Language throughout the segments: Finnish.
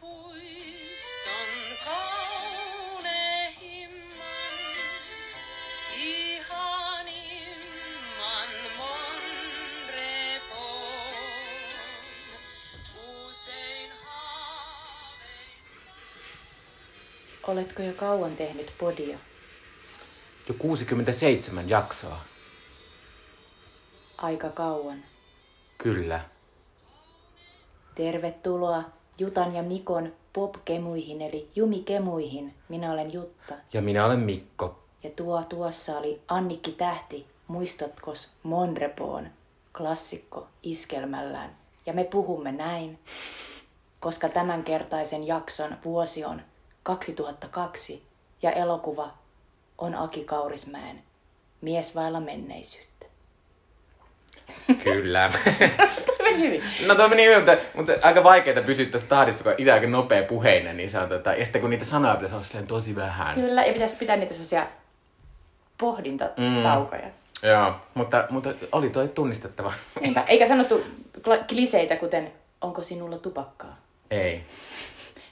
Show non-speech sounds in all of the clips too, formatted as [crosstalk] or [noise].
puiston kauneimman, ihanimman Monrepon. Usein haaveissa. Oletko jo kauan tehnyt podia? Jo 67 jaksoa. Aika kauan. Kyllä. Tervetuloa Jutan ja Mikon popkemuihin eli Jumikemuihin. Minä olen Jutta. Ja minä olen Mikko. Ja tuo tuossa oli Annikki Tähti, muistatkos Monrepoon, klassikko iskelmällään. Ja me puhumme näin, koska tämänkertaisen jakson vuosi on 2002 ja elokuva on Aki Kaurismäen Mies vailla menneisyyttä. Kyllä. [laughs] Meni hyvin. no toi meni hyvin, mutta, mutta aika vaikeaa pysyä tässä tahdissa, kun itse aika nopea puheinen, niin se on tota, ja sitten kun niitä sanoja pitäisi olla silleen tosi vähän. Kyllä, ja pitäisi pitää niitä sellaisia pohdintataukoja. Mm. Joo, mutta, mutta oli toi tunnistettava. Niinpä. Eikä sanottu kliseitä, kuten onko sinulla tupakkaa? Ei.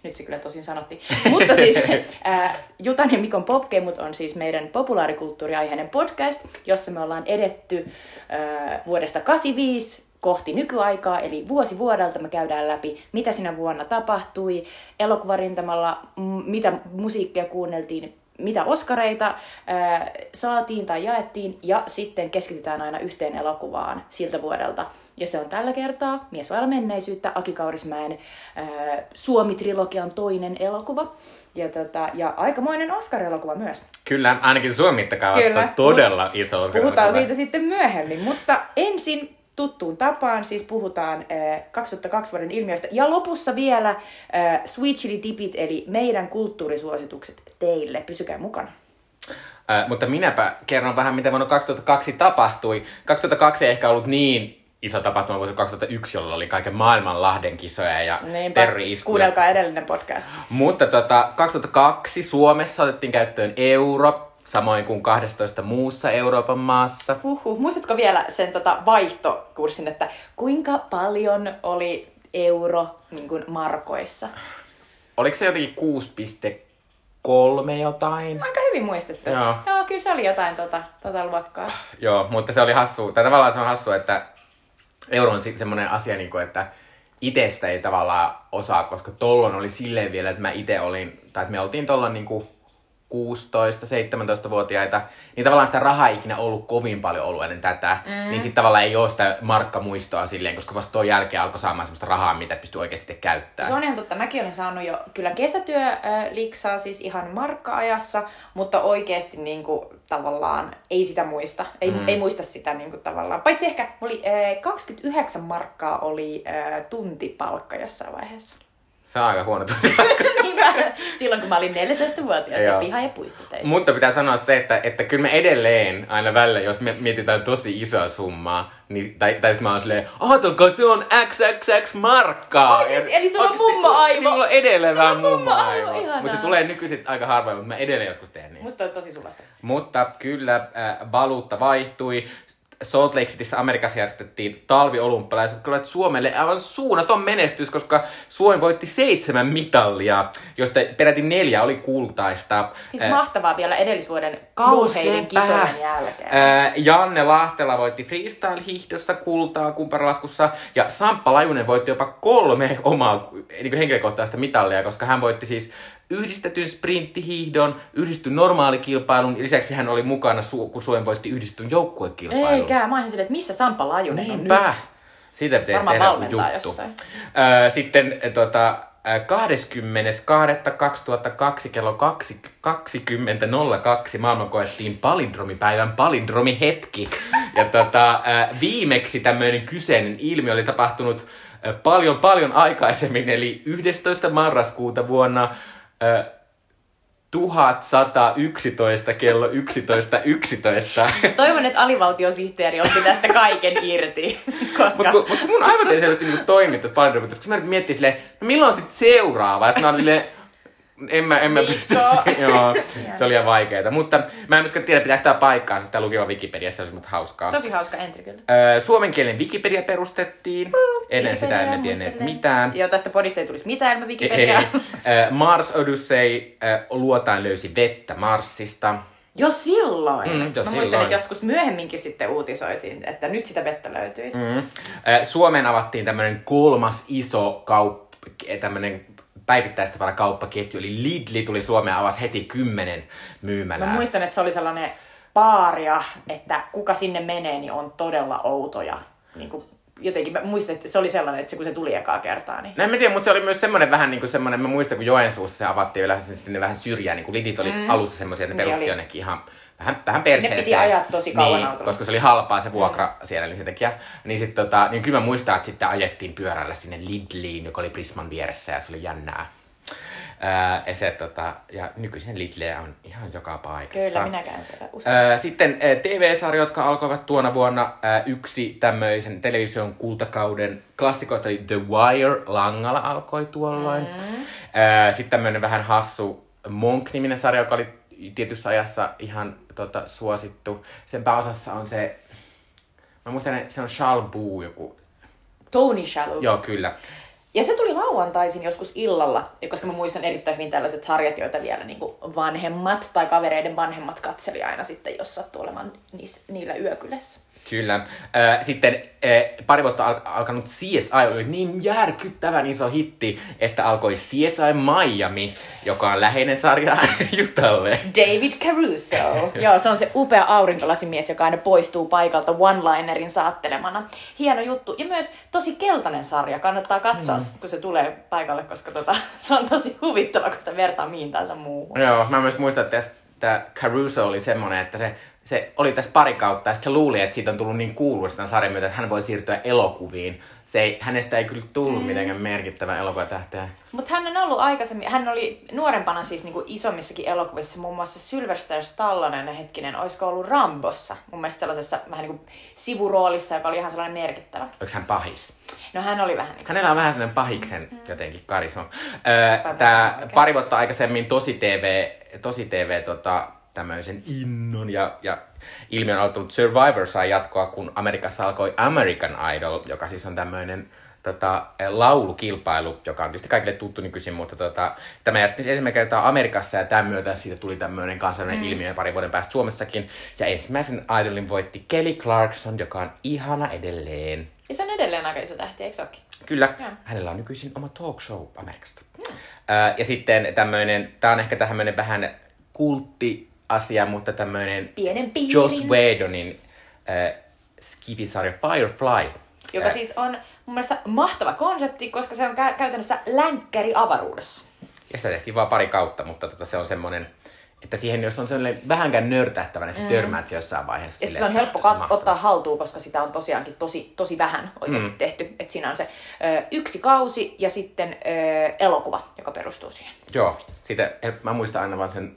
Nyt se kyllä tosin sanottiin. [laughs] Mutta siis ää, Jutan ja Mikon Popkemut on siis meidän populaarikulttuuriaiheinen podcast, jossa me ollaan edetty ää, vuodesta 85 kohti nykyaikaa, eli vuosi vuodelta me käydään läpi, mitä sinä vuonna tapahtui, elokuvarintamalla, m- mitä musiikkia kuunneltiin, mitä oskareita ää, saatiin tai jaettiin, ja sitten keskitytään aina yhteen elokuvaan siltä vuodelta. Ja se on tällä kertaa Mies vailla menneisyyttä, Aki Kaurismäen ää, Suomi-trilogian toinen elokuva. Ja, tota, ja aikamoinen Oscar-elokuva myös. Kyllä, ainakin Suomen mittakaavassa Kyllä, todella iso Oscar. Puhutaan siitä sitten myöhemmin, mutta ensin tuttuun tapaan, siis puhutaan äh, 2002 vuoden ilmiöstä. Ja lopussa vielä äh, Sweet Chili Dipit, eli meidän kulttuurisuositukset teille. Pysykää mukana. Äh, mutta minäpä kerron vähän, mitä vuonna 2002 tapahtui. 2002 ei ehkä ollut niin iso tapahtuma vuosi 2001, jolla oli kaiken maailman Lahden kisoja ja terrori-iskuja. kuunnelkaa edellinen podcast. Mutta tota, 2002 Suomessa otettiin käyttöön euro, samoin kuin 12 muussa Euroopan maassa. Huhhuh. Muistatko vielä sen tota, vaihtokurssin, että kuinka paljon oli euro niin kuin markoissa? Oliko se jotenkin 6,3 jotain? Aika hyvin muistettu. Joo. Joo kyllä se oli jotain tota, tota luokkaa. Joo, mutta se oli hassu, tai tavallaan se on hassu, että euro on semmoinen asia, niin kuin, että itsestä ei tavallaan osaa, koska tollon oli silleen vielä, että mä itse olin, tai että me oltiin tollon niin kuin 16-17-vuotiaita, niin tavallaan sitä rahaa ei ikinä ollut kovin paljon ollut ennen tätä, mm. niin sitten tavallaan ei ole sitä markkamuistoa silleen, koska vasta tuon jälkeen alkoi saamaan semmoista rahaa, mitä pystyy oikeasti käyttämään. Se on ihan totta. Mäkin olen saanut jo kyllä kesätyöliksaa siis ihan markka-ajassa, mutta oikeasti niin kuin, tavallaan ei sitä muista. Ei, mm. ei muista sitä niin kuin, tavallaan. Paitsi ehkä oli, äh, 29 markkaa oli äh, tuntipalkka jossain vaiheessa. Se on aika huono tunti. [laughs] Niinpä. Silloin kun mä olin 14-vuotias ja piha- ja puistotöissä. Mutta pitää sanoa se, että, että kyllä me edelleen aina välillä, jos me mietitään tosi isoa summaa, niin, tai, tai sitten mä oon silleen, ajatelkaa, se on XXX markkaa. Oikeesti? Ja Eli sulla on oikeesti, mummo-aivo? Niin, mulla on edelleen vähän mummo-aivo. ihanaa. Mutta se tulee nykyisin aika harvoin, mutta mä edelleen joskus teen niin. Musta on tosi sulasta. Mutta kyllä äh, valuutta vaihtui. Salt Lake Cityssä Amerikassa järjestettiin talviolympialaiset, jotka olivat Suomelle aivan suunnaton menestys, koska Suomi voitti seitsemän mitallia, joista peräti neljä oli kultaista. Siis Äh, mahtavaa vielä edellisvuoden kauheiden sepä. kisojen jälkeen. Ää, Janne Lahtela voitti freestyle-hiihdossa kultaa kumparalaskussa ja Samppa Lajunen voitti jopa kolme omaa niin kuin henkilökohtaista mitallia, koska hän voitti siis yhdistetyn sprinttihiihdon, yhdistetyn normaalikilpailun ja lisäksi hän oli mukana, su- kun Suomi voitti yhdistetyn joukkuekilpailun. Eikä, mä silleen, että missä Sampa Lajunen on nyt? Niinpä. Siitä pitäisi Varmaan tehdä valmentaa juttu. jossain. Öö, sitten tota, äh, 20.2.2002 kello 20 20.02 maailman koettiin palindromipäivän palindromihetki. Ja tota, viimeksi tämmöinen kyseinen ilmiö oli tapahtunut paljon paljon aikaisemmin, eli 11. marraskuuta vuonna äh, 1111 kello 11.11. 11. Toivon, että alivaltiosihteeri otti tästä kaiken irti, koska... Mutta kun, mut kun mun aivot ei selvästi niinku toimi tuossa palindromituksessa, koska mä nyt miettii silleen, no milloin sit seuraava? Ja sitten mä olin silleen, En mä, en mä pysty Viikko. Joo, [laughs] se oli ihan vaikeeta. Mutta mä en myöskään tiedä, pitääkö tämä paikkaa. Sitä lukiva Wikipediassa olisi mutta hauskaa. Tosi hauska entry kyllä. Öö, suomenkielinen Wikipedia perustettiin. Ennen sitä emme tienneet mitään. Joo, tästä podista ei tulisi mitään ilman. Wikipediaa. Öö, Mars Odyssey, öö, luotain löysi vettä Marsista. Jo silloin. Mm, jo Mä muistan, silloin. että joskus myöhemminkin sitten uutisoitiin, että nyt sitä vettä löytyi. Mm. Öö, Suomeen avattiin tämmöinen kolmas iso kaup... tämmöinen päivittäistavara kauppaketju, eli Lidli tuli Suomeen ja avasi heti kymmenen Mä myymälää. muistan, että se oli sellainen paaria, että kuka sinne menee, niin on todella outoja. Niin kuin, jotenkin mä muistan, että se oli sellainen, että se, kun se tuli ekaa kertaa, niin... No en mä tiedä, mutta se oli myös semmoinen vähän niin kuin semmoinen, mä muistan kun Joensuussa se avattiin vielä sinne, vähän syrjään, niin kuin Lidit oli mm. alussa semmoisia, että ne Niin perusti oli. jonnekin ihan vähän, vähän perseeseen. piti ajaa tosi kauan niin, autolla. koska se oli halpaa se vuokra mm. siellä, niin sen takia. Niin, sit, tota, niin kyllä mä muistan, että sitten ajettiin pyörällä sinne Lidliin, joka oli Prisman vieressä ja se oli jännää. Ää, ja, se, tota, ja nykyisin Lidle on ihan joka paikassa. Kyllä, minä käyn siellä usein. Sitten TV-sarjat, jotka alkoivat tuona vuonna. Yksi tämmöisen television kultakauden klassikoista oli The Wire, Langalla alkoi tuolloin. Mm. Sitten tämmöinen vähän hassu Monk-niminen sarja, joka oli tietyssä ajassa ihan tota, suosittu. Sen pääosassa on se, mä muistan, että se on Charles Boo joku. Tony Shalhoub. Joo, kyllä. Ja se tuli lauantaisin joskus illalla, koska mä muistan erittäin hyvin tällaiset sarjat, joita vielä niin vanhemmat tai kavereiden vanhemmat katseli aina sitten, jos sattui olemaan niissä, niillä yökylässä. Kyllä. Sitten pari vuotta al- alkanut CSI oli niin järkyttävän iso hitti, että alkoi CSI Miami, joka on läheinen sarja [laughs] Jutalle. David Caruso. Joo, se on se upea aurinkolasimies, joka aina poistuu paikalta one-linerin saattelemana. Hieno juttu. Ja myös tosi keltainen sarja. Kannattaa katsoa, mm. kun se tulee paikalle, koska tota, [laughs] se on tosi huvittava, kun sitä vertaa mihin tahansa muuhun. Joo, mä myös muistan, että Caruso oli semmonen, että se, se oli tässä pari kautta ja se luuli, että siitä on tullut niin kuuluista tämän sarjan myötä, että hän voi siirtyä elokuviin. Se ei, hänestä ei kyllä tullut mm. mitenkään merkittävä elokuvatähteä. Mutta hän on ollut aikaisemmin, hän oli nuorempana siis niinku isommissakin elokuvissa, muun muassa Sylvester Stallonen hetkinen, olisiko ollut Rambossa, mun mielestä sellaisessa vähän niinku sivuroolissa, joka oli ihan sellainen merkittävä. Onko hän pahis? No hän oli vähän niinku Hänellä on vähän sellainen pahiksen jotenkin karisma. Öö, Tämä pari vuotta aikaisemmin Tosi TV, tosi TV tota, tämmöisen innon ja, ja ilmiön aloittanut Survivor sai jatkoa, kun Amerikassa alkoi American Idol, joka siis on tämmöinen tota, laulukilpailu, joka on tietysti kaikille tuttu nykyisin, mutta tota, tämä järjestettiin ensimmäinen kertaa Amerikassa ja tämän myötä siitä tuli tämmöinen kansainvälinen mm. ilmiö ja pari vuoden päästä Suomessakin. Ja ensimmäisen Idolin voitti Kelly Clarkson, joka on ihana edelleen. Ja se on edelleen aika iso tähti, eikö se olekin? Kyllä, Joo. hänellä on nykyisin oma talk show Amerikasta. Ää, ja sitten tämmöinen, tää on ehkä tämmöinen vähän kulttiasia, mutta tämmöinen. Joss Whedonin äh, skifisarja Firefly. Joka Ää, siis on mun mielestä mahtava konsepti, koska se on kä- käytännössä länkkäri avaruudessa. Ja sitä tehtiin vaan pari kautta, mutta tota, se on semmoinen, että siihen jos on sellainen vähänkään nörtähtävä, niin sä törmäät se jossain vaiheessa. Ja silleen, se on että helppo kat- ottaa haltuun, koska sitä on tosiaankin tosi, tosi vähän oikeasti mm. tehty. Et siinä on se ö, yksi kausi ja sitten ö, elokuva, joka perustuu siihen. Joo, sitä, mä muistan aina vaan sen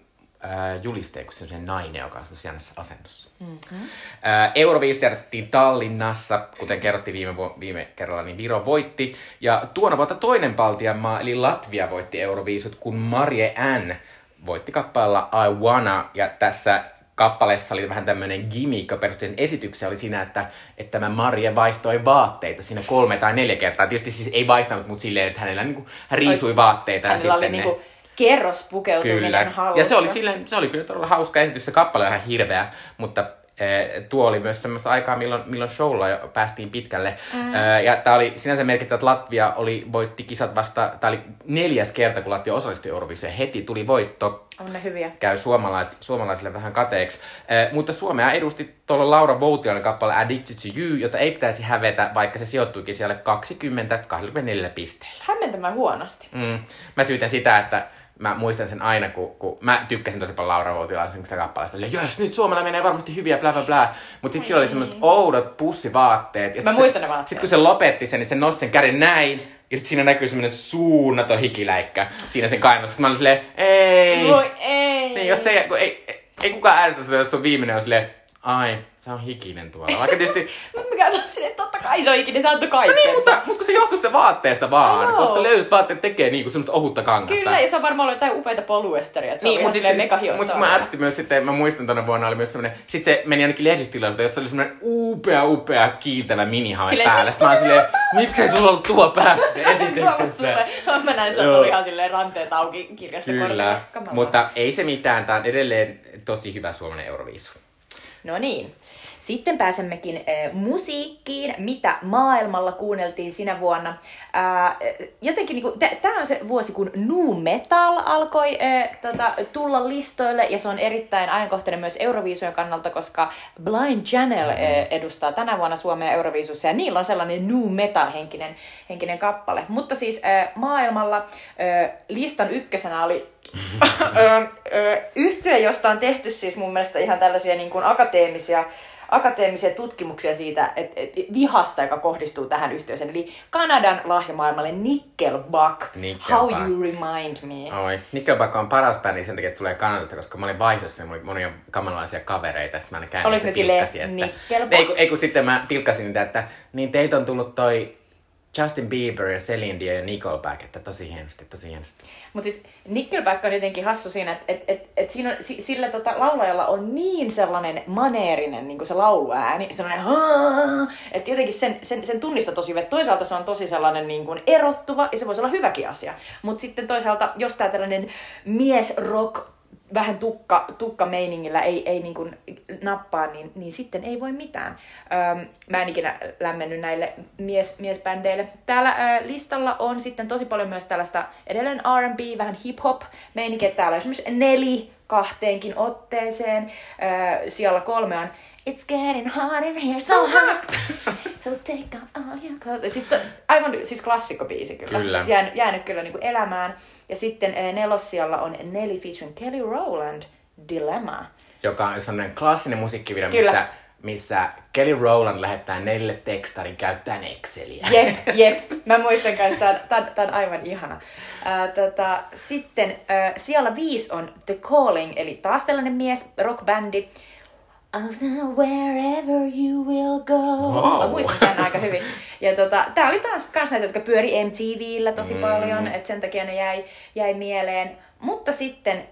julisteen, kun se on se nainen, joka on jännässä asennossa. Mm-hmm. Ää, Euroviisut järjestettiin Tallinnassa, kuten kerrottiin viime, vu- viime kerralla, niin Viro voitti. Ja tuona vuonna toinen Baltian maa, eli Latvia, voitti Euroviisut, kun Marie Ann voitti kappaleella I Wanna. Ja tässä kappaleessa oli vähän tämmöinen gimmick, joka perustui sen esitykseen, oli siinä, että, että tämä Marie vaihtoi vaatteita siinä kolme tai neljä kertaa. Tietysti siis ei vaihtanut, mutta silleen, että hänellä niin kuin, hän riisui vaatteita. ja Hänellä oli sitten ne- niinku kerrospukeutuminen Kyllä. Ja se oli, silleen, se oli kyllä todella hauska esitys. Se kappale on ihan hirveä, mutta eh, tuo oli myös semmoista aikaa, milloin, milloin showlla jo päästiin pitkälle. Mm. Eh, ja tämä oli sinänsä merkittävä, että Latvia oli, voitti kisat vasta, tämä oli neljäs kerta, kun Latvia osallistui Eurovisioon. Heti tuli voitto On ne hyviä. käy suomalais, suomalaisille vähän kateeksi. Eh, mutta Suomea edusti tuolla Laura Voutilainen kappale Addicted to You, jota ei pitäisi hävetä, vaikka se sijoittuikin siellä 20-24 pisteellä. Hämmentämään huonosti. Mm. Mä syytän sitä, että mä muistan sen aina, kun, kun mä tykkäsin tosi paljon Laura Voutilaisen sitä kappaleesta. Ja jos nyt Suomella menee varmasti hyviä, bla bla bla. Mutta sitten sillä oli semmoiset oudot pussivaatteet. Ja sit Mä muistan se, ne vaatteet. Sitten kun se lopetti sen, niin se nosti sen käden näin. Ja sitten siinä näkyy semmoinen suunnaton hikiläikkä siinä sen kainalossa. Sitten mä olin silleen, ei. Voi ei. Niin, jos ei, ei, ei, ei kukaan äänestä jos sun viimeinen on silleen, ai, Se on hikinen tuolla. Vaikka tietysti... Mutta mikä on silleen, että totta kai se on ikinä, se antoi kaikkea. niin, mutta, mutta se johtuu sitä vaatteesta vaan, know. koska löysyt vaatteet tekee niinku semmoista ohutta kangasta. Kyllä, ja se on varmaan ollut jotain upeita polyesteria, että se Niin, on mutta ihan siis, mega mut sit mä ärsytti myös sitten, mä muistan tänä vuonna oli myös semmonen, sit se meni ainakin lehdistilaisuuteen, jossa oli semmonen upea, upea, kiiltävä minihame Silleen, päällä. Sitten mä oon silleen, miksei sulla ollut tuo päässä [laughs] esityksessä? Mä näin, että sä Joo. tuli ihan silleen ranteet auki kirjasta Kyllä, mutta ei se mitään, tää on edelleen tosi hyvä suomalainen Euroviisu. No niin. Sitten pääsemmekin äh, musiikkiin, mitä maailmalla kuunneltiin sinä vuonna. Äh, jotenkin niinku, tämä on se vuosi, kun nu metal alkoi äh, tota, tulla listoille, ja se on erittäin ajankohtainen myös Euroviisujen kannalta, koska Blind Channel äh, edustaa tänä vuonna Suomea Euroviisussa, ja niillä on sellainen nu metal henkinen, henkinen kappale. Mutta siis äh, maailmalla äh, listan ykkösenä oli [laughs] yhtye, josta on tehty siis mun mielestä ihan tällaisia niin kuin akateemisia, akateemisia tutkimuksia siitä et, et, vihasta, joka kohdistuu tähän yhtyeeseen. Eli Kanadan lahjamaailmalle Nickelback. Nickelback. How you remind me. Oi. Nickelback on paras bändi sen takia, että tulee Kanadasta, koska mä olin vaihdossa ja mulla oli monia kamalalaisia kavereita, sitten mä aina käännin Oliko ne silleen, Nickelback? Ei, kun, ei kun sitten mä pilkkasin niitä, että niin teiltä on tullut toi Justin Bieber ja Celine Dion ja Nickelback, että tosi hienosti, tosi hienosti. Mutta siis Nickelback on jotenkin hassu siinä, että et, et, et siinä on, si, sillä tota, laulajalla on niin sellainen maneerinen niin se lauluääni, sellainen että jotenkin sen, sen, sen tunnistaa tosi hyvin. Toisaalta se on tosi sellainen niin kuin erottuva ja se voisi olla hyväkin asia. Mutta sitten toisaalta, jos tämä tällainen miesrock vähän tukka, tukka meiningillä ei, ei niin kuin nappaa, niin, niin sitten ei voi mitään. Öm, mä en ikinä lämmennyt näille mies, miesbändeille. Täällä ö, listalla on sitten tosi paljon myös tällaista edelleen R&B, vähän hip-hop meininkiä. Täällä on esimerkiksi Neli kahteenkin otteeseen. Ö, siellä kolme on It's getting hot in here, so hot. [laughs] So take off all your clothes. Siis, to, aivan siis klassikkobiisi kyllä. Kyllä. Jäänyt, jäänyt kyllä niin kuin elämään. Ja sitten eh, nelossijalla on Nelly featuring Kelly Rowland, Dilemma. Joka on sellainen klassinen musiikkivideo, Kyllä. missä, missä Kelly Rowland lähettää neljälle tekstarin käyttäen Exceliä. Jep, [laughs] jep. Mä muistan kanssa, tää on aivan ihana. Ää, tota, sitten ää, siellä viisi on The Calling, eli taas tällainen mies, rockbändi. Wherever you will go. Wow. Mä muistan tämän aika hyvin. Ja tota, tää oli taas kans näitä, jotka pyöri MTVllä tosi Mm. paljon, että sen takia ne jäi, jäi mieleen. Mutta sitten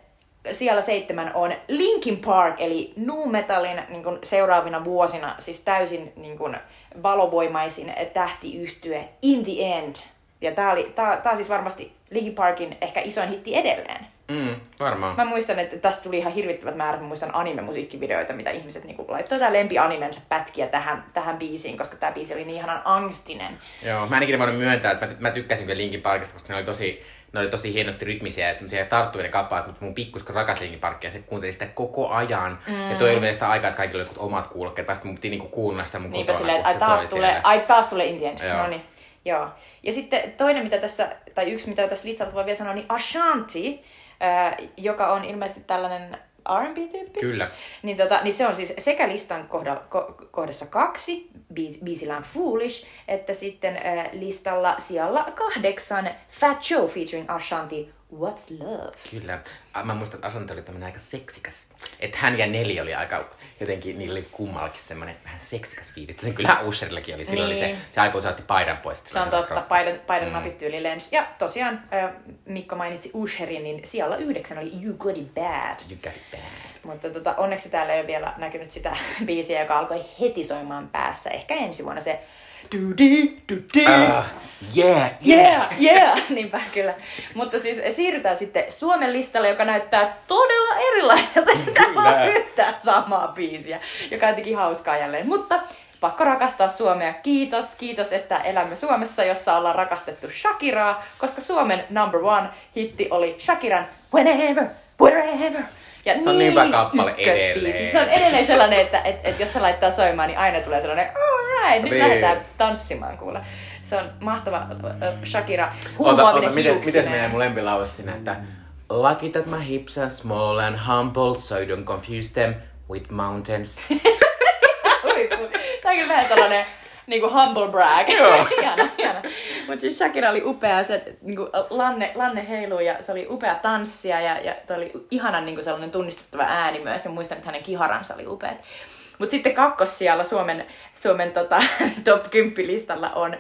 siellä seitsemän on Linkin Park, eli nu metalin niin kuin seuraavina vuosina, siis täysin niin kuin valovoimaisin tähtiyhtye In the End. Ja tää, oli, tää, tää on siis varmasti Linkin Parkin ehkä isoin hitti edelleen. Mm, varmaan. Mä muistan, että tästä tuli ihan hirvittävät määrät, mä muistan anime-musiikkivideoita, mitä ihmiset niinku laittoi tää lempianimensa pätkiä tähän, tähän biisiin, koska tää biisi oli niin ihanan angstinen. Joo, mä en ikinä voinut myöntää, että mä, mä tykkäsin kyllä Linkin Parkista, koska ne oli tosi, ne oli tosi hienosti rytmisiä ja semmoisia tarttuvia ne kappaleet, mutta mun pikkusko rakas Linkin Parkia, se kuunteli sitä koko ajan. Mm. Ja toi oli vielä sitä aikaa, että kaikilla oli omat kuulokkeet, päästä mun piti niinku kuunnella sitä mun Niinpä kotona, silleen, ai taas, tulee, siellä. ai taas tulee In the End. Joo. No niin. Joo. Ja sitten toinen, mitä tässä, tai yksi, mitä tässä listalta voi vielä sanoa, niin Ashanti, äh, joka on ilmeisesti tällainen R&B-tyyppi. Kyllä. Niin, tota, niin se on siis sekä listan kohdalla, ko, kohdassa kaksi, bi- biisillä on Foolish, että sitten äh, listalla siellä kahdeksan Fat Joe featuring Ashanti, What's Love? Kyllä. Mä muistan, että Asante oli tämmönen aika seksikäs. Että hän ja Neli oli aika, jotenkin niillä oli kummallakin semmonen vähän seksikäs fiilis. Se kyllä Usherillakin oli. Silloin Niin. oli se, se aikoo saatti paidan pois. Se on totta, paidan, paidan mm. napit tyyli lens. Ja tosiaan, äh, Mikko mainitsi Usherin, niin siellä yhdeksän oli You Got It Bad. You got it bad. Mutta tota, onneksi täällä ei ole vielä näkynyt sitä [laughs] biisiä, joka alkoi heti soimaan päässä. Ehkä ensi vuonna se du-di, du-di. Uh, yeah, Yeah, yeah, [laughs] niinpä kyllä. Mutta siis siirrytään sitten Suomen listalle, joka näyttää todella erilaiselta. Täällä on yhtään samaa biisiä, joka on jotenkin hauskaa jälleen. Mutta pakko rakastaa Suomea. Kiitos, kiitos, että elämme Suomessa, jossa ollaan rakastettu Shakiraa, koska Suomen number one hitti oli Shakiran Whenever, Wherever. Ja Se on niin hyvä kappale ykkösbiisi. edelleen. Se on edelleen sellainen, että et, et jos se laittaa soimaan, niin aina tulee sellainen, alright, nyt Niin. lähdetään tanssimaan kuule. Se on mahtava äh, Shakira. Ota, miten, miten menee mun lempilause sinne, että Lucky that my hips are small and humble, so you don't confuse them with mountains. [laughs] Tää on kyllä vähän sellainen niinku humble brag. Joo. [laughs] hieno, hieno. Mutta siis Shakira oli upea, se niinku, lanne, lanne heiluu ja se oli upea tanssia ja, ja toi oli ihana niinku sellainen tunnistettava ääni myös ja muistan, että hänen kiharansa oli upeat. Mutta sitten kakkossijalla Suomen, Suomen tota, [laughs] top 10 listalla on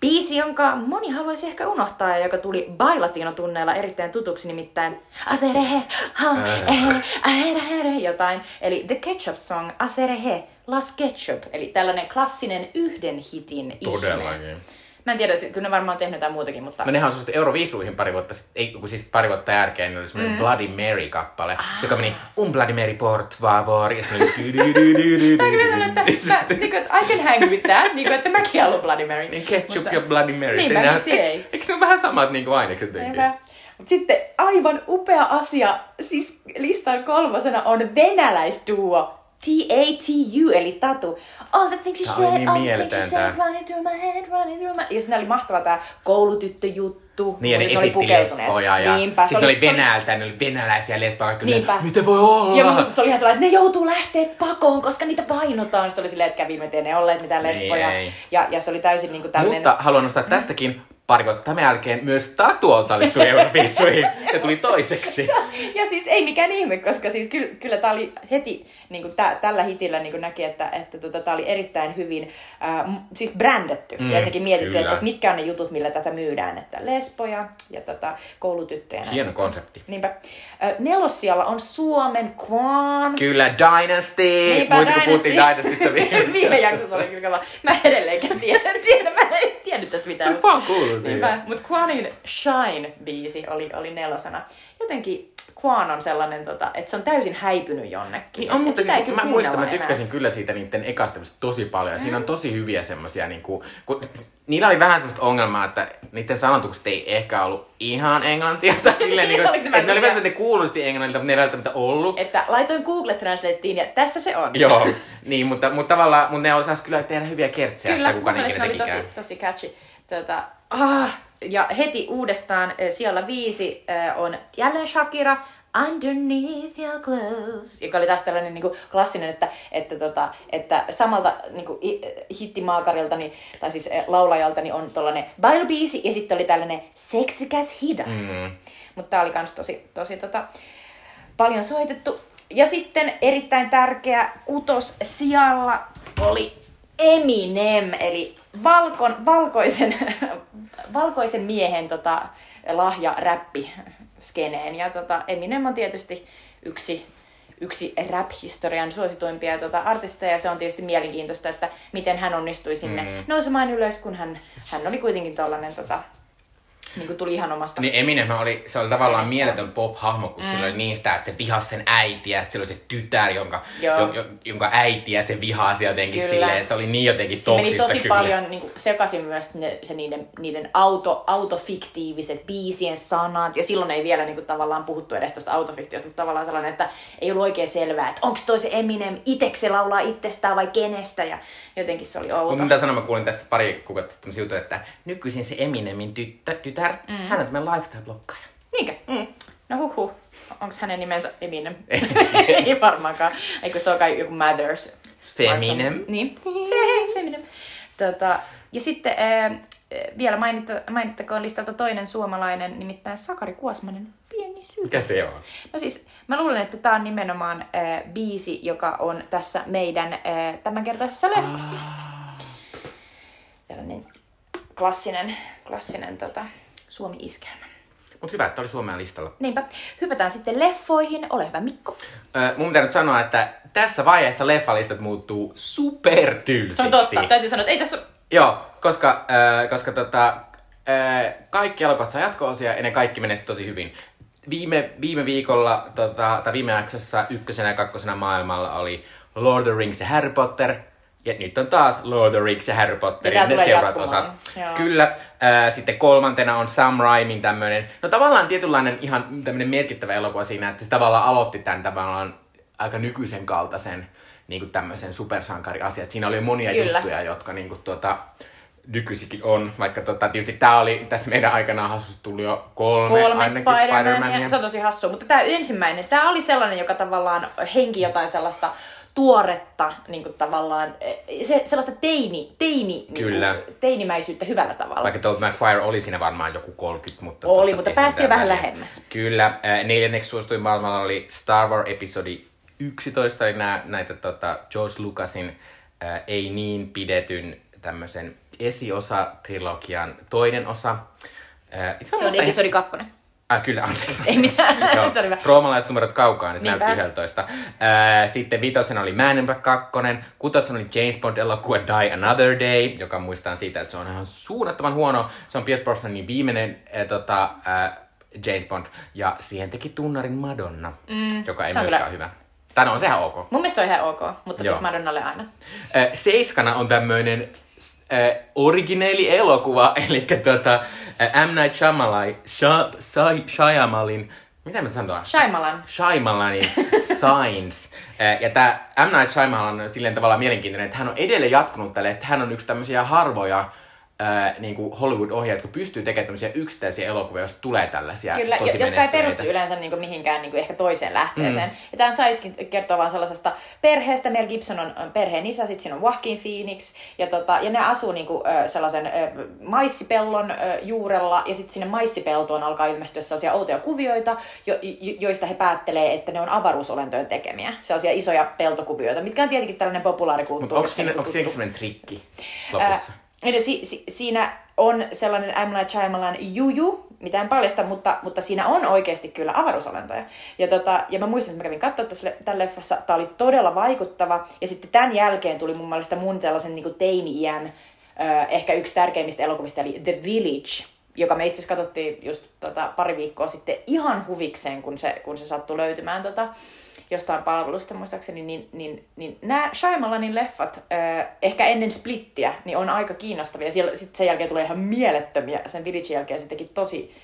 biisi, jonka moni haluaisi ehkä unohtaa ja joka tuli Bailatino-tunneilla erittäin tutuksi, nimittäin Aserehe, ha, ehe, ahere, here, jotain. Eli The Ketchup Song, Aserehe, Las Ketchup. Eli tällainen klassinen yhden hitin ihme. Mä en tiedä, kyllä ne varmaan on tehnyt jotain muutakin, mutta... No nehän on suosittu Euroviisuihin pari vuotta sitten, ei kun siis pari vuotta jälkeen, oli semmoinen mm. Bloody Mary-kappale, joka meni Un Bloody Mary port favor, ja sitten [laughs] mä, niin että I can hang with that, niin kuin, että mäkin haluan Bloody Mary. Niin ketchup Mutta- ja Bloody Mary. Niinpä, Nehän- miksi ei? Eikö se ole vähän samat niin kuin ainekset? Niinpä. Sitten aivan upea asia, siis listan kolmosena on venäläisduo T-A-T-U, eli Tatu. All the things you said, niin all the things you said, running through my head, running through my... Ja siinä oli mahtava tää koulutyttöjuttu. Niin, ja ne esitti lesboja ja Niinpä, se sitten oli, oli- Venäjältä, ne oli venäläisiä lesboja. Niinpä. Ne, Miten voi olla? Ja musta se oli ihan sellainen, että ne joutuu lähteä pakoon, koska niitä painotaan. Sitten oli silleen, että kävimme, ettei ne olleet mitään lesboja. Niin ja, ja se oli täysin niinku tämmöinen... Mutta haluan nostaa tästäkin pari vuotta tämän jälkeen myös Tatu osallistui Euroviisuihin ja tuli toiseksi. [laughs] Ja siis ei mikään ihme, koska siis kyllä, kyllä tämä oli heti niin kuin tä, tällä hitillä niin kuin näki, että, että tota, tämä oli erittäin hyvin äh, siis brändetty. Mm, ja jotenkin mietitty, että, että mitkä on ne jutut, millä tätä myydään. Että lesboja ja tota, koulutyttöjä. ja näin. Hieno konsepti. Niinpä. Äh, nelossijalla on Suomen Kwan. Kyllä, Dynasty! Muistatko, puhuttiin Dynasty. Dynastysta [laughs] viime, Viime jaksossa oli kyllä kova. Mä edelleenkään tiedä, tiedä mä en tiennyt tästä mitään. Kuullut Niinpä, siitä. mutta Kwanin Shine-biisi oli, oli nelosena. Jotenkin Kwan on sellainen, tota, että se on täysin häipynyt jonnekin. Niin on, mutta siis, mä muistan, mä tykkäsin enää. kyllä siitä niiden ekasta tosi paljon. Ja siinä on tosi hyviä semmosia, niinku, kun, niillä oli vähän semmoista ongelmaa, että niiden sanotukset ei ehkä ollut ihan englantia. Tai [laughs] silleen, niinku, Oliko että ne oli välttämättä kuulosti englannilta, mutta ne ei välttämättä ollut. Että laitoin Google Translateen ja tässä se on. Joo, niin, mutta, mutta tavallaan, mutta ne osas kyllä tehdä hyviä kertsejä, Kyllä, että kuka mun ne mielestä ikinä tekikään. tosi, tosi catchy. Tota, ah, ja heti uudestaan eh, siellä viisi eh, on jälleen Shakira, Underneath Your Clothes, joka oli taas tällainen niin kuin, klassinen, että, että, tota, että samalta niin kuin, hittimaakarilta, niin, tai siis eh, laulajalta, niin on tollainen bailubiisi, ja sitten oli tällainen seksikäs hidas. Mm. Mutta tämä oli kans tosi, tosi tota, paljon soitettu. Ja sitten erittäin tärkeä kutos sijalla oli Eminem, eli valkon, valkoisen, [laughs] valkoisen miehen tota, lahja räppi skeneen. Ja tota, Eminem on tietysti yksi, yksi rap-historian suosituimpia tota, artisteja. Ja se on tietysti mielenkiintoista, että miten hän onnistui sinne Mm. nousemaan ylös, kun hän, hän oli kuitenkin tollanen, tota, niin kuin tuli ihan omasta Niin Eminem oli, se oli tavallaan mieletön pop-hahmo, kun mm. sillä oli niin sitä, että se vihasi sen äitiä, sillä oli se tytär, jonka, jo, jo, jonka äitiä se vihasi jotenkin Kyllä. silleen, se oli niin jotenkin Se meni toksista tosi kyllä. paljon niin kuin, sekaisin myös ne, se niiden, niiden auto, autofiktiiviset biisien sanat. Ja silloin ei vielä niin kuin, tavallaan puhuttu edes tuosta autofiktiosta, mutta tavallaan sellainen, että ei ollut oikein selvää, että onko toi se Eminem, itse se laulaa itsestään vai kenestä. Ja jotenkin se oli outo. Mutta mitä sanoa, mä kuulin tässä pari kuukautta sitten jutun, että nykyisin se Eminemin tyttö, tytär, mm. hän on tämmöinen lifestyle-blokkaaja. Niinkö? Mm. No huhu. Onko hänen nimensä Eminem? [laughs] [laughs] Ei varmaankaan. Eikö se ole kai joku Mathers? Feminem. Niin. [laughs] Feminem. Tota, ja sitten äh, vielä mainitta, mainittakoon listalta toinen suomalainen, nimittäin Sakari Kuosmanen, Pieni syy. Mikä se on? No siis, mä luulen, että tää on nimenomaan äh, biisi, joka on tässä meidän äh, tämänkertaisessa leffassa. Tällainen klassinen, klassinen tota, Suomi-iskelmä. Mut hyvä, että oli Suomen listalla. Niinpä. Hypätään sitten leffoihin. Ole hyvä, Mikko. Öö, mun pitää nyt sanoa, että tässä vaiheessa leffalistat muuttuu supertylsiksi. Se on totta. Täytyy sanoa, että ei tässä. Joo, koska, äh, koska tota, äh, kaikki elokuvat saa jatko-osia ja ne kaikki menee tosi hyvin. Viime, viime viikolla, tota, tai viime jaksossa ykkösenä ja kakkosena maailmalla oli Lord of the Rings ja Harry Potter. Ja nyt on taas Lord of the Rings ja Harry Potter, Ja ne seuraavat osat. Joo. Kyllä. Äh, sitten kolmantena on Sam Raimin tämmönen, no tavallaan tietynlainen ihan tämmönen merkittävä elokuva siinä, että se tavallaan aloitti tämän tavallaan aika nykyisen kaltaisen niin kuin tämmöisen supersankariasiat. Siinä oli monia Kyllä. juttuja, jotka niin kuin, tuota, nykyisinkin on. Vaikka tota, tietysti tämä oli tässä meidän aikana hassusta tuli jo kolme, kolme ainakin Spider-Mania. Spider-Mania. Se on tosi hassua. Mutta tämä ensimmäinen, tämä oli sellainen, joka tavallaan henki jotain sellaista tuoretta, niin kuin tavallaan, eh, se, sellaista teini, teini, Kyllä. Niin kuin, teinimäisyyttä hyvällä tavalla. Vaikka Tobey Maguire oli siinä varmaan joku 30, mutta... Oli, tota, mutta päästiin vähän väliä. lähemmäs. Kyllä. Äh, neljänneksi suosituin maailmalla oli Star Wars episodi 2011 oli nää, näitä tota, George Lucasin ää, ei niin pidetyn tämmöisen esiosa-trilogian toinen osa. Se on asiassa- episodi kakkonen. Ah, kyllä, anteeksi. Ei mitään, [laughs] Joo, se oli hyvä. roomalaiset numerot kaukaa, niin se Niinpä. näytti 11. Ää, sitten vitosen oli Man in Black 2, kutosen oli James Bond-elokuva Die Another Day, joka muistaa siitä, että se on ihan suunnattoman huono. Se on Pierce Brosnanin viimeinen ää, tota, ää, James Bond, ja siihen teki tunnarin Madonna, mm, joka ei se myöskään kyllä- hyvä. Tai no, on sehän ok. Mun mielestä se on ihan ok, mutta Joo. siis Madonnalle aina. Ää, Seiskana on tämmöinen äh, origineeli elokuva, [laughs] eli tota, ää, M. Night Shyamalan, Sha, mitä mä sanotaan? Shyamalan. Shyamalanin Signs. Äh, [laughs] Ja tämä M. Night Shyamalan on silleen tavallaan mielenkiintoinen, että hän on edelleen jatkunut tälle, että hän on yksi tämmöisiä harvoja äh, niin kuin Hollywood-ohjaajia, jotka pystyy tekemään tämmöisiä yksittäisiä elokuvia, joista tulee tällaisia Kyllä, tosi jo, jotka ei perustu yleensä niin kuin mihinkään niin kuin ehkä toiseen lähteeseen. Mm. Ja tämän saisikin kertoa vaan sellaisesta perheestä. Mel Gibson on, perheen isä, sitten siinä on Joaquin Phoenix. Ja, tota, ja ne asuu niin kuin, sellaisen maissipellon juurella. Ja sitten sinne maissipeltoon alkaa ilmestyä sellaisia outoja kuvioita, jo, jo, joista he päättelee, että ne on avaruusolentojen tekemiä. Sellaisia isoja peltokuvioita, mitkä on tietenkin tällainen populaarikulttuuri. Mutta onko siinä, onko semmoinen trikki lopussa? Ää, si, si, siinä on sellainen M. Night Shyamalan juju, mitä en paljasta, mutta, mutta siinä on oikeasti kyllä avaruusolentoja. Ja, tota, ja mä muistan, että mä kävin katsoa tässä, tämän leffassa, tämä oli todella vaikuttava. Ja sitten tämän jälkeen tuli mun mielestä mun sellaisen niin teini-iän ehkä yksi tärkeimmistä elokuvista, eli The Village, joka me itse asiassa katsottiin just tota, pari viikkoa sitten ihan huvikseen, kun se, kun se sattui löytymään tota, jostain palvelusta muistaakseni, niin, niin, niin nämä Shyamalanin leffat, äh, ehkä ennen Splittiä, niin on aika kiinnostavia. Siellä, sit sen jälkeen tulee ihan mielettömiä, sen Villagein jälkeen se teki tosi,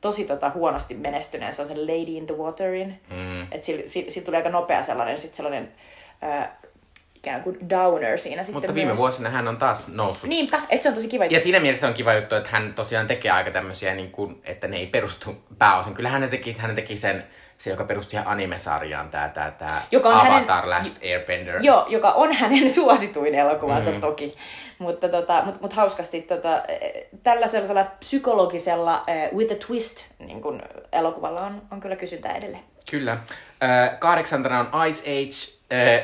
tosi tota, huonosti menestyneen sellaisen Lady in the Waterin. Mm. Että sillä, sillä, sillä tuli aika nopea sellainen, sit sellainen äh, ikään kuin downer siinä sitten Mutta viime myös. vuosina hän on taas noussut. Niinpä, että se on tosi kiva. Ja siinä mielessä on kiva juttu, että hän tosiaan tekee aika tämmöisiä, niin kuin, että ne ei perustu pääosin. Kyllä hän teki, hän teki sen, se joka perustui siihen anime-sarjaan, tää, tää, tää Joka on Avatar hänen- Last Airbender. Joo, joka on hänen [laughs] suosituin elokuvansa mm. toki. Mutta tota, mut, mut hauskasti tota, tällä sellaisella psykologisella uh, with a twist niin kun elokuvalla on, on kyllä kysyntää edelleen. Kyllä. Äh, kahdeksantena on Ice Age, äh,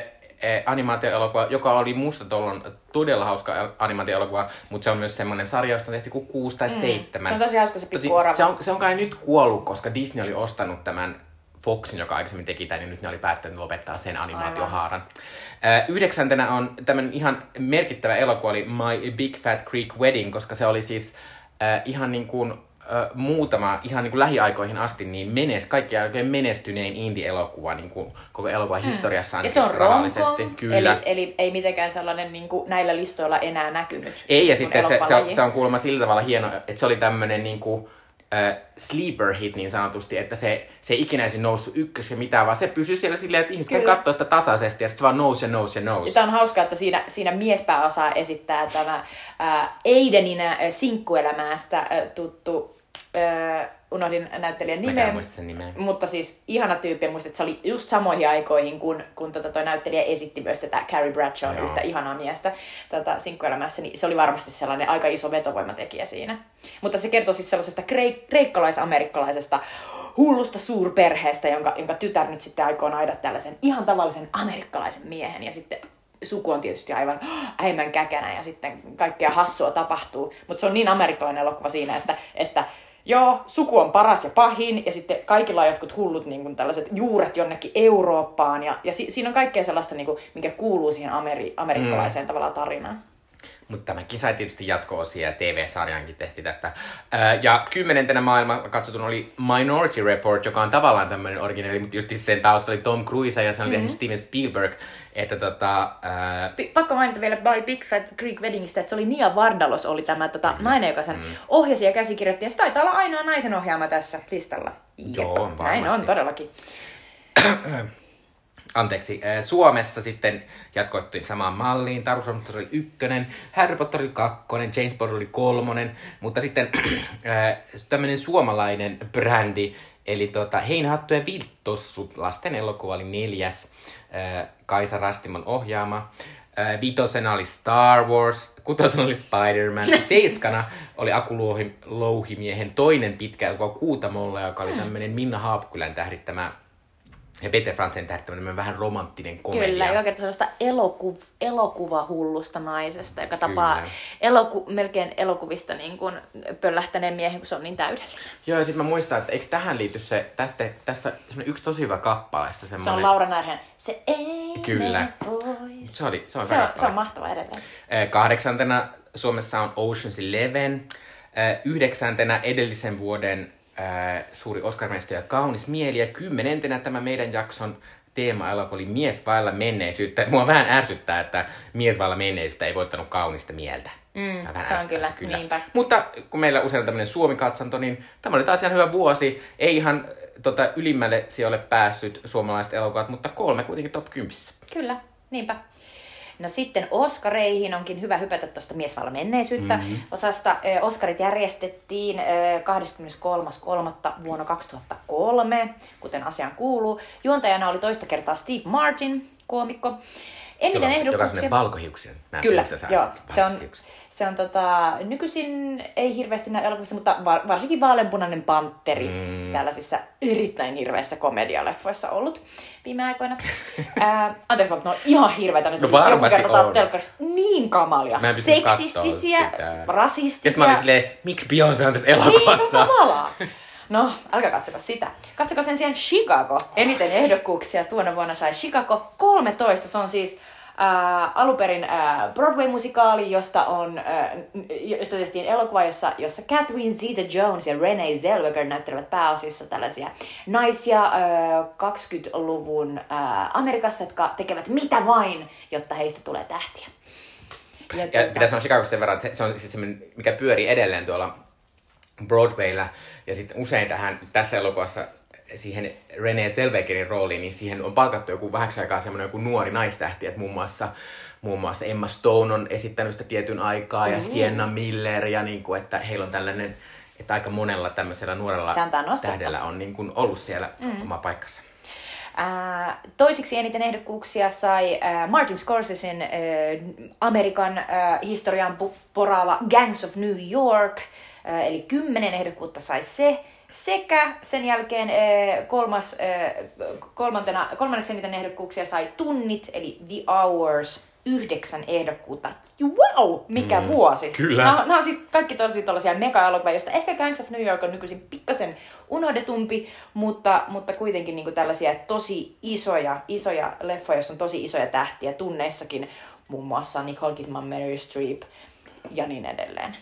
äh, animaatioelokuva, joka oli musta tollon todella hauska el- animaatioelokuva, mutta se on myös semmoinen sarja, josta on tehty kuin kuusi tai seitsemän. Se on tosi hauska se Tosi- pikku orava. se, on, se on kai nyt kuollut, koska Disney oli ostanut tämän Foxin, joka aikaisemmin teki tämän, niin nyt ne oli päättänyt lopettaa sen animaatiohaaran. Äh, yhdeksäntenä on tämmöinen ihan merkittävä elokuva, oli My Big Fat Greek Wedding, koska se oli siis äh, ihan niin kuin äh, muutama, ihan niin kuin lähiaikoihin asti, niin menes, kaikkien aikojen menestynein indie-elokuva niin kuin koko elokuvan historiassa Mm. Ja se on rahallisesti. Kyllä. eli, eli ei mitenkään sellainen niin kuin näillä listoilla enää näkynyt. Ei, ja niin sitten se, se, on, se on kuulemma sillä tavalla hieno, että se oli tämmönen niinku, äh, sleeper hit niin sanotusti, että se, se ei ikinä ensin noussut ykkös ja mitään, vaan se pysyi siellä silleen, että ihmiset Kyllä. katsoo sitä tasaisesti ja sitten se vaan nousi ja nousi ja nousi. Ja tämä on hauskaa, että siinä, siinä miespääosaa esittää tämä ää, Aideninä ää, sinkkuelämäästä ää, tuttu, ää, unohdin näyttelijän Mä nimen, muista sen nimeä. mutta siis ihana tyyppi, ja muistin, että se oli just samoihin aikoihin, kun, kun tota toi näyttelijä esitti myös tätä Carrie Bradshaw Joo. yhtä ihanaa miestä tota, sinkkuelämässä, niin se oli varmasti sellainen aika iso vetovoimatekijä siinä. Mutta se kertoo siis sellaisesta kreik- kreikkalais-amerikkalaisesta hullusta suurperheestä, jonka, jonka tytär nyt sitten aikoo naida tällaisen ihan tavallisen amerikkalaisen miehen, ja sitten suku on tietysti aivan äimän käkänä ja sitten kaikkea hassua tapahtuu. Mutta se on niin amerikkalainen elokuva siinä, että, että joo, suku on paras ja pahin ja sitten kaikilla on jotkut hullut niin kuin tällaiset juuret jonnekin Eurooppaan ja, ja si, siinä on kaikkea sellaista, niin kuin, mikä kuuluu siihen ameri, amerikkalaiseen mm. tavallaan tarinaan. Mutta tämäkin sai tietysti jatko-osia ja TV-sarjankin tehtiin tästä. Ää, ja kymmenentenä maailman katsotun oli Minority Report, joka on tavallaan tämmöinen originaali, mutta just sen taustalla oli Tom Cruise ja sen oli Mhm. tehnyt Steven Spielberg. Että tota, ää, Pi- Pakko mainita vielä by Big Fat Greek Weddingistä, että se oli Nia Vardalos oli tämä tota, nainen, joka sen ohjasi ja käsikirjoitti. Ja se taitaa olla ainoa naisen ohjaama tässä listalla. Jep, Joo, varmasti. Näin on todellakin. [coughs] anteeksi, ää, Suomessa sitten jatkoittiin samaan malliin. Taru Solmutter oli ykkönen, Harry Potter oli kakkonen, James Bond oli kolmonen, mutta sitten [clears throat] tämmöinen suomalainen brändi, eli tota, Heinähattu ja Vilttossu, lasten elokuva oli neljäs, ää, Kaisa Rastimon ohjaama. Vitosena oli Star Wars, kutosena oli Spider-Man, [laughs] seiskana oli Aku Louhi- Louhimiehen toinen pitkä elokuva Kuutamolla, joka oli tämmöinen Minna Haapkylän tähdittämä Ja Peter Frantzen tähtäminen vähän romanttinen komedia. Kyllä, joka kertoo sellaista eloku, elokuvahullusta naisesta, joka tapaa Kyllä. eloku, melkein elokuvista niin kuin pöllähtäneen miehen, kun se on niin täydellinen. Joo, ja sitten mä muistan, että eikö tähän liity se, tästä, tässä yksi tosi hyvä kappaleessa Se on semmoinen... Laura Närhen. Se ei Kyllä. pois. Se oli- se on se on, se on kappale. mahtava edelleen. Eh, Kahdeksantena Suomessa on Ocean's Eleven. Eh, Yhdeksäntenä edellisen vuoden eh, suuri oscar ja Kaunis mieli. Ja kymmenentenä tämä meidän jakson teema oli Mies vailla menneisyyttä. Mua vähän ärsyttää, että Mies vailla menneisyyttä ei voittanut kaunista mieltä. Mm, vähän se on kyllä, niinpä. Mutta kun meillä usein on tämmöinen Suomi-katsanto, niin tämä oli taas ihan hyvä vuosi. Ei ihan tota, ylimmälle sijoille päässyt suomalaiset elokuvat, mutta kolme kuitenkin top 10. Kyllä, niinpä. No sitten Oskareihin onkin hyvä hypätä tuosta Miesvalla menneisyyttä Mhm. mm-hmm. osasta. Oskarit järjestettiin ö, 23.3. vuonna 2003, kuten asiaan kuuluu. Juontajana oli toista kertaa Steve Martin, koomikko. Eniten Joka on ehdokkuuksia... sellainen valkohiuksinen. Mä Kyllä, joo. Se on, se on tota, nykyisin ei hirveästi näy elokuvissa, mutta va- varsinkin vaaleanpunainen pantteri mm. tällaisissa erittäin hirveissä komedialeffoissa ollut viime aikoina. [laughs] Ää, anteeksi, mutta ne on ihan hirveitä nyt. No joku varmasti kerta taas on. telkkarista niin kamalia. Pystynyt Seksistisiä, rasistisia. Ja mä olin silleen, miksi Beyoncé on tässä Niin, se on elokuvassa? kamalaa. [laughs] No, älkää katsoko sitä. Katsoko sen sijaan Chicago. Eniten ehdokkuuksia tuona vuonna sai Chicago 13. Se on siis äh, alunperin äh, Broadway-musikaali, josta, on, äh, josta tehtiin elokuva, jossa, jossa Catherine Zeta-Jones ja Renee Zellweger näyttelevät pääosissa tällaisia naisia äh, 20-luvun äh, Amerikassa, jotka tekevät mitä vain, jotta heistä tulee tähtiä. Ja tuota- pitäisi sanoa Chicagosta sen verran, että se on siis semmoinen, mikä pyörii edelleen tuolla Broadwaylla. Ja sitten usein tähän, tässä elokuvassa siihen Renee Zellwegerin rooliin, niin siihen on palkattu joku vähäksi aikaa semmoinen joku nuori naistähti, että muun muassa, muun muassa Emma Stone on esittänyt sitä tietyn aikaa ja Sienna Miller ja niin kuin, että heillä on tällainen, että aika monella tämmöisellä nuorella tähdellä on niin kuin ollut siellä mm. oma paikkansa. Ää, toisiksi eniten ehdokkuuksia sai ää, Martin Scorsesen ää, Amerikan historian poraava Gangs of New York, eli kymmenen ehdokkuutta sai se. Sekä sen jälkeen kolmas, kolmantena, kolmanneksi eniten ehdokkuuksia sai Tunnit, eli The Hours, yhdeksän ehdokkuutta. Wow, mikä mm, vuosi! kyllä. Nämä, nämä on siis kaikki tosi tällaisia mega-elokuvia, joista ehkä Gangs of New York on nykyisin pikkasen unohdetumpi, mutta, mutta kuitenkin niin tällaisia tosi isoja, isoja leffoja, joissa on tosi isoja tähtiä tunneissakin, muun muassa Nicole Kidman, Meryl Streep ja niin edelleen.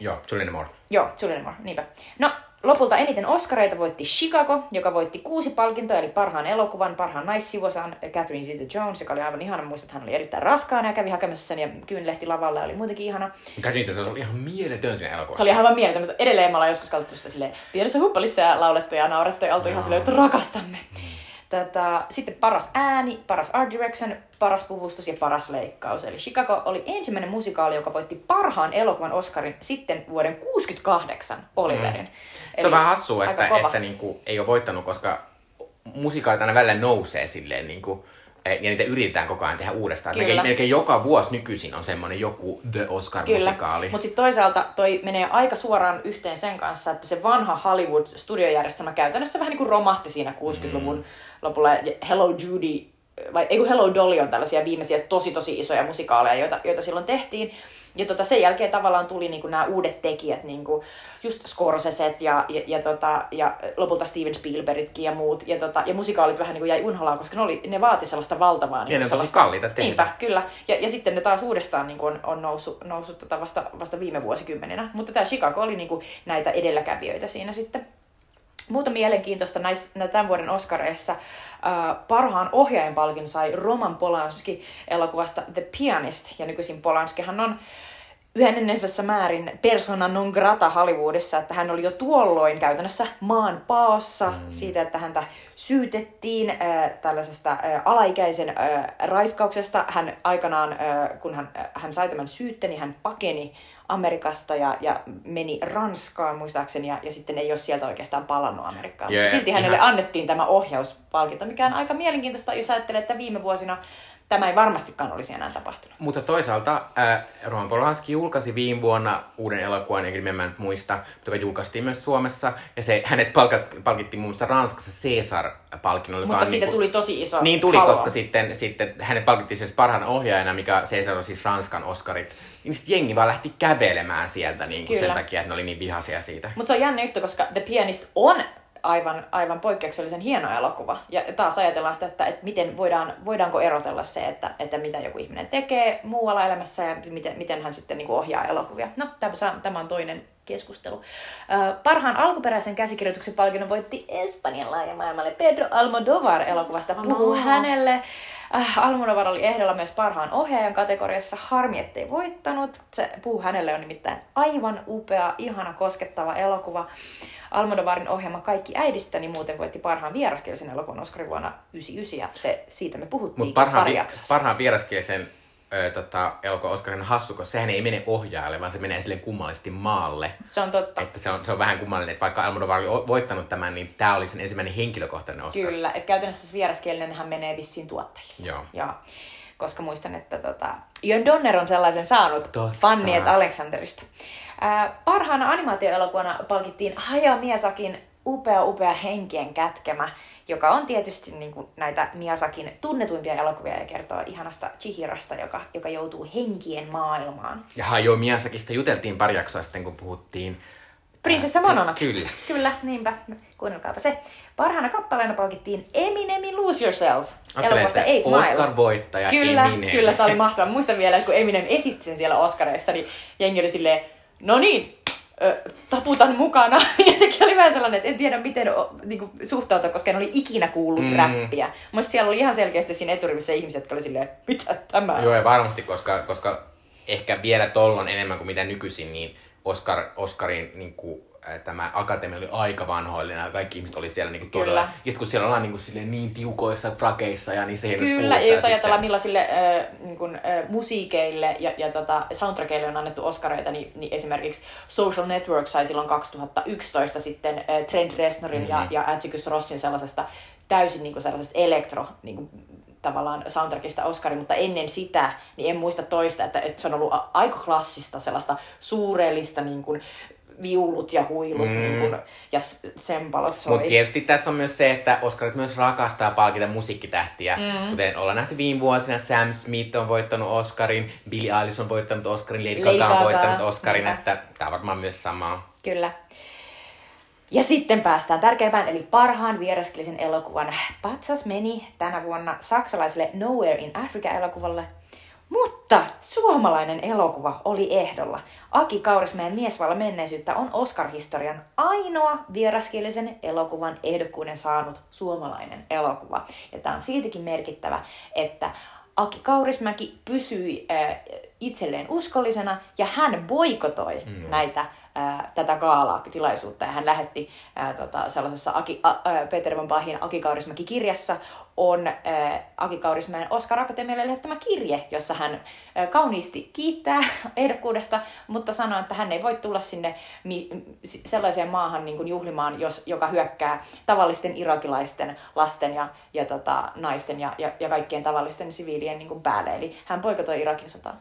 Joo, Julianne Moore. Joo, Julianne Moore, niinpä. No, lopulta eniten Oscareita voitti Chicago, joka voitti kuusi palkintoa, eli parhaan elokuvan, parhaan naissivuosan Catherine Zeta-Jones, joka oli aivan ihana. Muistan, että hän oli erittäin raskaana ja kävi hakemassa sen ja kyynlehti lavalla ja oli muutenkin ihana. Katsin se oli ihan mieletön siinä elokuvassa. Se oli aivan mieletön, mutta edelleen me ollaan joskus katsottu sitä silleen pienessä huppalissa ja laulettu ja naurettu ja oltu ihan silleen, että rakastamme. Tätä, sitten paras ääni, paras art direction, paras puvustus ja paras leikkaus. Eli Chicago oli ensimmäinen musikaali, joka voitti parhaan elokuvan Oscarin sitten vuoden 68 Oliverin. Mm. Se Eli on vähän hassua, että, kova. että niinku, ei ole voittanut, koska musikaalit aina välillä nousee silleen, niinku, ja niitä yritetään koko ajan tehdä uudestaan. Kyllä. Melkein, melkein joka vuosi nykyisin on semmoinen joku The Oscar-musikaali. mutta sitten toisaalta toi menee aika suoraan yhteen sen kanssa, että se vanha Hollywood-studiojärjestelmä käytännössä vähän niin kuin romahti siinä 60-luvun lopulla. Ja Hello Judy, vai ei kun Hello Dolly on tällaisia viimeisiä tosi tosi isoja musikaaleja, joita, joita silloin tehtiin. Ja tota, sen jälkeen tavallaan tuli niinku nämä uudet tekijät, niinku just Scorseset ja, ja, ja, tota, ja lopulta Steven Spielbergitkin ja muut. Ja, tota, ja musikaalit vähän niinku jäi unholaan, koska ne, oli, ne vaati sellaista valtavaa. Ja niinku ne on tosi sellaista- kalliita tehdä. Niinpä, kyllä. Ja, ja sitten ne taas uudestaan niin on, on noussut, noussut tota vasta, vasta viime vuosikymmeninä. Mutta tämä Chicago oli niin kuin näitä edelläkävijöitä siinä sitten. Muuta mielenkiintoista näissä, nä- tämän vuoden Oscareissa äh, parhaan ohjaajan palkin sai Roman Polanski elokuvasta The Pianist. Ja nykyisin Polanskihan on yhä enenevässä määrin persona non grata Hollywoodissa, että hän oli jo tuolloin käytännössä maan paossa mm. siitä, että häntä syytettiin äh, tällaisesta äh, alaikäisen äh, raiskauksesta. Hän aikanaan, äh, kun hän, äh, hän sai tämän syytteen, niin hän pakeni Amerikasta ja, ja meni Ranskaan muistaakseni ja, ja sitten ei ole sieltä oikeastaan palannut Amerikkaan. Jee, Silti hänelle ihan- annettiin tämä ohjauspalkinto, mikä on aika mielenkiintoista, jos ajattelee, että viime vuosina tämä ei varmastikaan olisi enää tapahtunut. Mutta toisaalta äh, Roman Polanski julkaisi viime vuonna uuden elokuvan, eikä nimen mä en muista, mutta joka julkaistiin myös Suomessa. Ja se, hänet palkat, palkittiin muun muassa Ranskassa Caesar-palkinnolla. Mutta siitä niinku- tuli tosi iso Niin tuli, haloo. koska sitten, sitten hänet palkittiin siis parhaan ohjaajana, mikä Caesar on siis Ranskan Oscarit. Niin sitten jengi vaan lähti kävelemään sieltä niin kuin sen takia, että ne oli niin vihaisia siitä. Mutta se on jännä juttu, koska The Pianist on aivan, aivan poikkeuksellisen hieno elokuva. Ja taas ajatellaan sitä, että, että miten voidaan, voidaanko erotella se, että, että mitä joku ihminen tekee muualla elämässä ja miten, miten hän sitten niin kuin ohjaa elokuvia. No, tämä, on toinen keskustelu. Parhaan alkuperäisen käsikirjoituksen palkinnon voitti Espanjan laajemaailmalle Pedro Almodovar elokuvasta. Puhuu no. hänelle. Äh, Almodovar oli ehdolla myös parhaan ohjaajan kategoriassa. Harmi, ettei voittanut. Se Puhuu hänelle on nimittäin aivan upea, ihana, koskettava elokuva. Almodovarin ohjelma Kaikki äidistäni muuten voitti parhaan vieraskielisen elokuvan Oscarin vuonna 1999 ja se, siitä me puhuttiin Mutta parhaan, pari jaksossa. parhaan vieraskielisen ö, tota, elokuvan Oscarin hassu, koska sehän ei mene ohjaajalle, vaan se menee sille kummallisesti maalle. Se on totta. Että se on, se on vähän kummallinen, että vaikka Almodovar oli voittanut tämän, niin tämä oli sen ensimmäinen henkilökohtainen Oscar. Kyllä, että käytännössä se vieraskielinen hän menee vissiin tuottajille. Joo. Ja, koska muistan, että tota, Jön Donner on sellaisen saanut Totta. Fanniet Alexanderista. Ää, parhaana animaatioelokuvana palkittiin Hayao Miyazakin upea, upea henkien kätkemä, joka on tietysti niin kuin näitä Miyazakin tunnetuimpia elokuvia ja kertoo ihanasta Chihirasta, joka, joka joutuu henkien maailmaan. Ja Hayao Miyazakista juteltiin pari jaksoa sitten, kun puhuttiin Prinsessa Mononokista. Kyllä. Kyllä, niinpä. Kuunnelkaapa se. Parhaana kappaleena palkittiin Eminemin Lose Yourself. Elokuvasta Eight Mile. Oscar-voittaja Kyllä, Eminem. kyllä, tämä oli mahtavaa. Muistan vielä, että kun Eminem esitti sen siellä Oscareissa, niin jengi oli silleen, no niin, ö, taputan mukana. [laughs] Ja sekin oli vähän sellainen, että en tiedä miten niin kuin, suhtautua, koska en oli ikinä kuullut Mm. räppiä. Mutta siellä oli ihan selkeästi siinä eturivissä ihmiset, jotka oli silleen, mitä tämä Joo, ja varmasti, koska, koska ehkä vielä tollon enemmän kuin mitä nykyisin, niin Oscar, Oscarin niin kuin, tämä akatemia oli aika vanhoillinen ja kaikki ihmiset oli siellä niin kuin todella. Kyllä. Ja sitten kun siellä ollaan niin, kuin, silleen, niin tiukoissa frakeissa ja niin se Kyllä, ja jos ajatellaan millaisille äh, niin kun, äh, musiikeille ja, ja tota, soundtrackeille on annettu Oscareita, niin, niin esimerkiksi Social Network sai silloin 2011 sitten äh, Trent Reznorin mm-hmm. ja, ja Atticus Rossin sellaisesta täysin niin kuin sellaisesta elektro niin kuin, tavallaan soundtrackista Oscarin, mutta ennen sitä niin en muista toista, että, että se on ollut aika klassista sellaista suurellista niin kuin, viulut ja huilut Mm. mm. niin kuin, ja sempalot soi. Mutta tietysti tässä on myös se, että Oscarit myös rakastaa palkita musiikkitähtiä. Mm. Kuten ollaan nähty viime vuosina, Sam Smith on voittanut Oscarin, Billie Eilish on voittanut Oscarin, Lady Gaga on voittanut Oscarin, niinpä. että tämä on varmaan myös samaa. Kyllä. Ja sitten päästään tärkeimpään, eli parhaan vieraskielisen elokuvan Patsas meni tänä vuonna saksalaiselle Nowhere in Africa-elokuvalle. Mutta suomalainen elokuva oli ehdolla. Aki Kaurismäen Miesvalla menneisyyttä on Oscar-historian ainoa vieraskielisen elokuvan ehdokkuuden saanut suomalainen elokuva. Ja tämä on siltikin merkittävä, että Aki Kaurismäki pysyi äh, itselleen uskollisena ja hän boikotoi mm. näitä tätä gaalaa tilaisuutta ja hän lähetti ää, tota, sellaisessa Aki, a, ää, Peter von Bachin Aki Kaurismäki-kirjassa on ää, Aki Kaurismäen Oscar Akatemialle lähettämä kirje, jossa hän ää, kauniisti kiittää [laughs] ehdokkuudesta, mutta sanoo, että hän ei voi tulla sinne mi, sellaiseen maahan niin kuin juhlimaan, jos, joka hyökkää tavallisten irakilaisten lasten ja, ja tota, naisten ja, ja, ja kaikkien tavallisten siviilien niin kuin päälle. Eli hän poikotoi Irakin sotaa.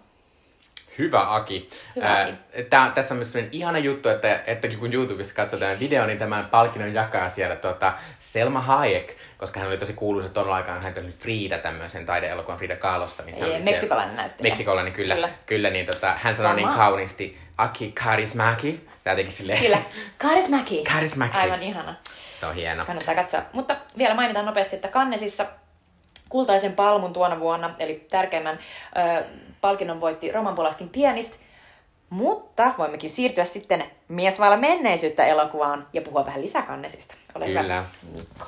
Hyvä Aki. Hyvä, Aki. Tää, tässä on myös sellainen ihana juttu, että, että kun YouTubessa katsoo tämän videon, niin tämän palkinnon jakaa siellä tota, Selma Hayek, koska hän oli tosi kuuluisa tuon aikaan, hän oli Frida, tämmöisen taideelokuvan Frida Kahlosta. Mistä Ei, meksikolainen näyttelijä. Meksikolainen, kyllä. Kyllä, Kyllä. niin tota, hän sanoi niin kauniisti, Aki Karismäki. Tää jotenkin silleen, Kyllä. Karismäki. Karismäki. Aivan ihana. se on hieno. Kannattaa katsoa. Mutta vielä mainitaan nopeasti, että Kannesissa kultaisen palmun tuona vuonna, eli tärkeimmän ö, palkinnon voitti Roman Polaskin pianist. Mutta voimmekin siirtyä sitten Mies vailla menneisyyttä elokuvaan ja puhua vähän lisää Kannesista. Ole Kyllä. hyvä. Mikko.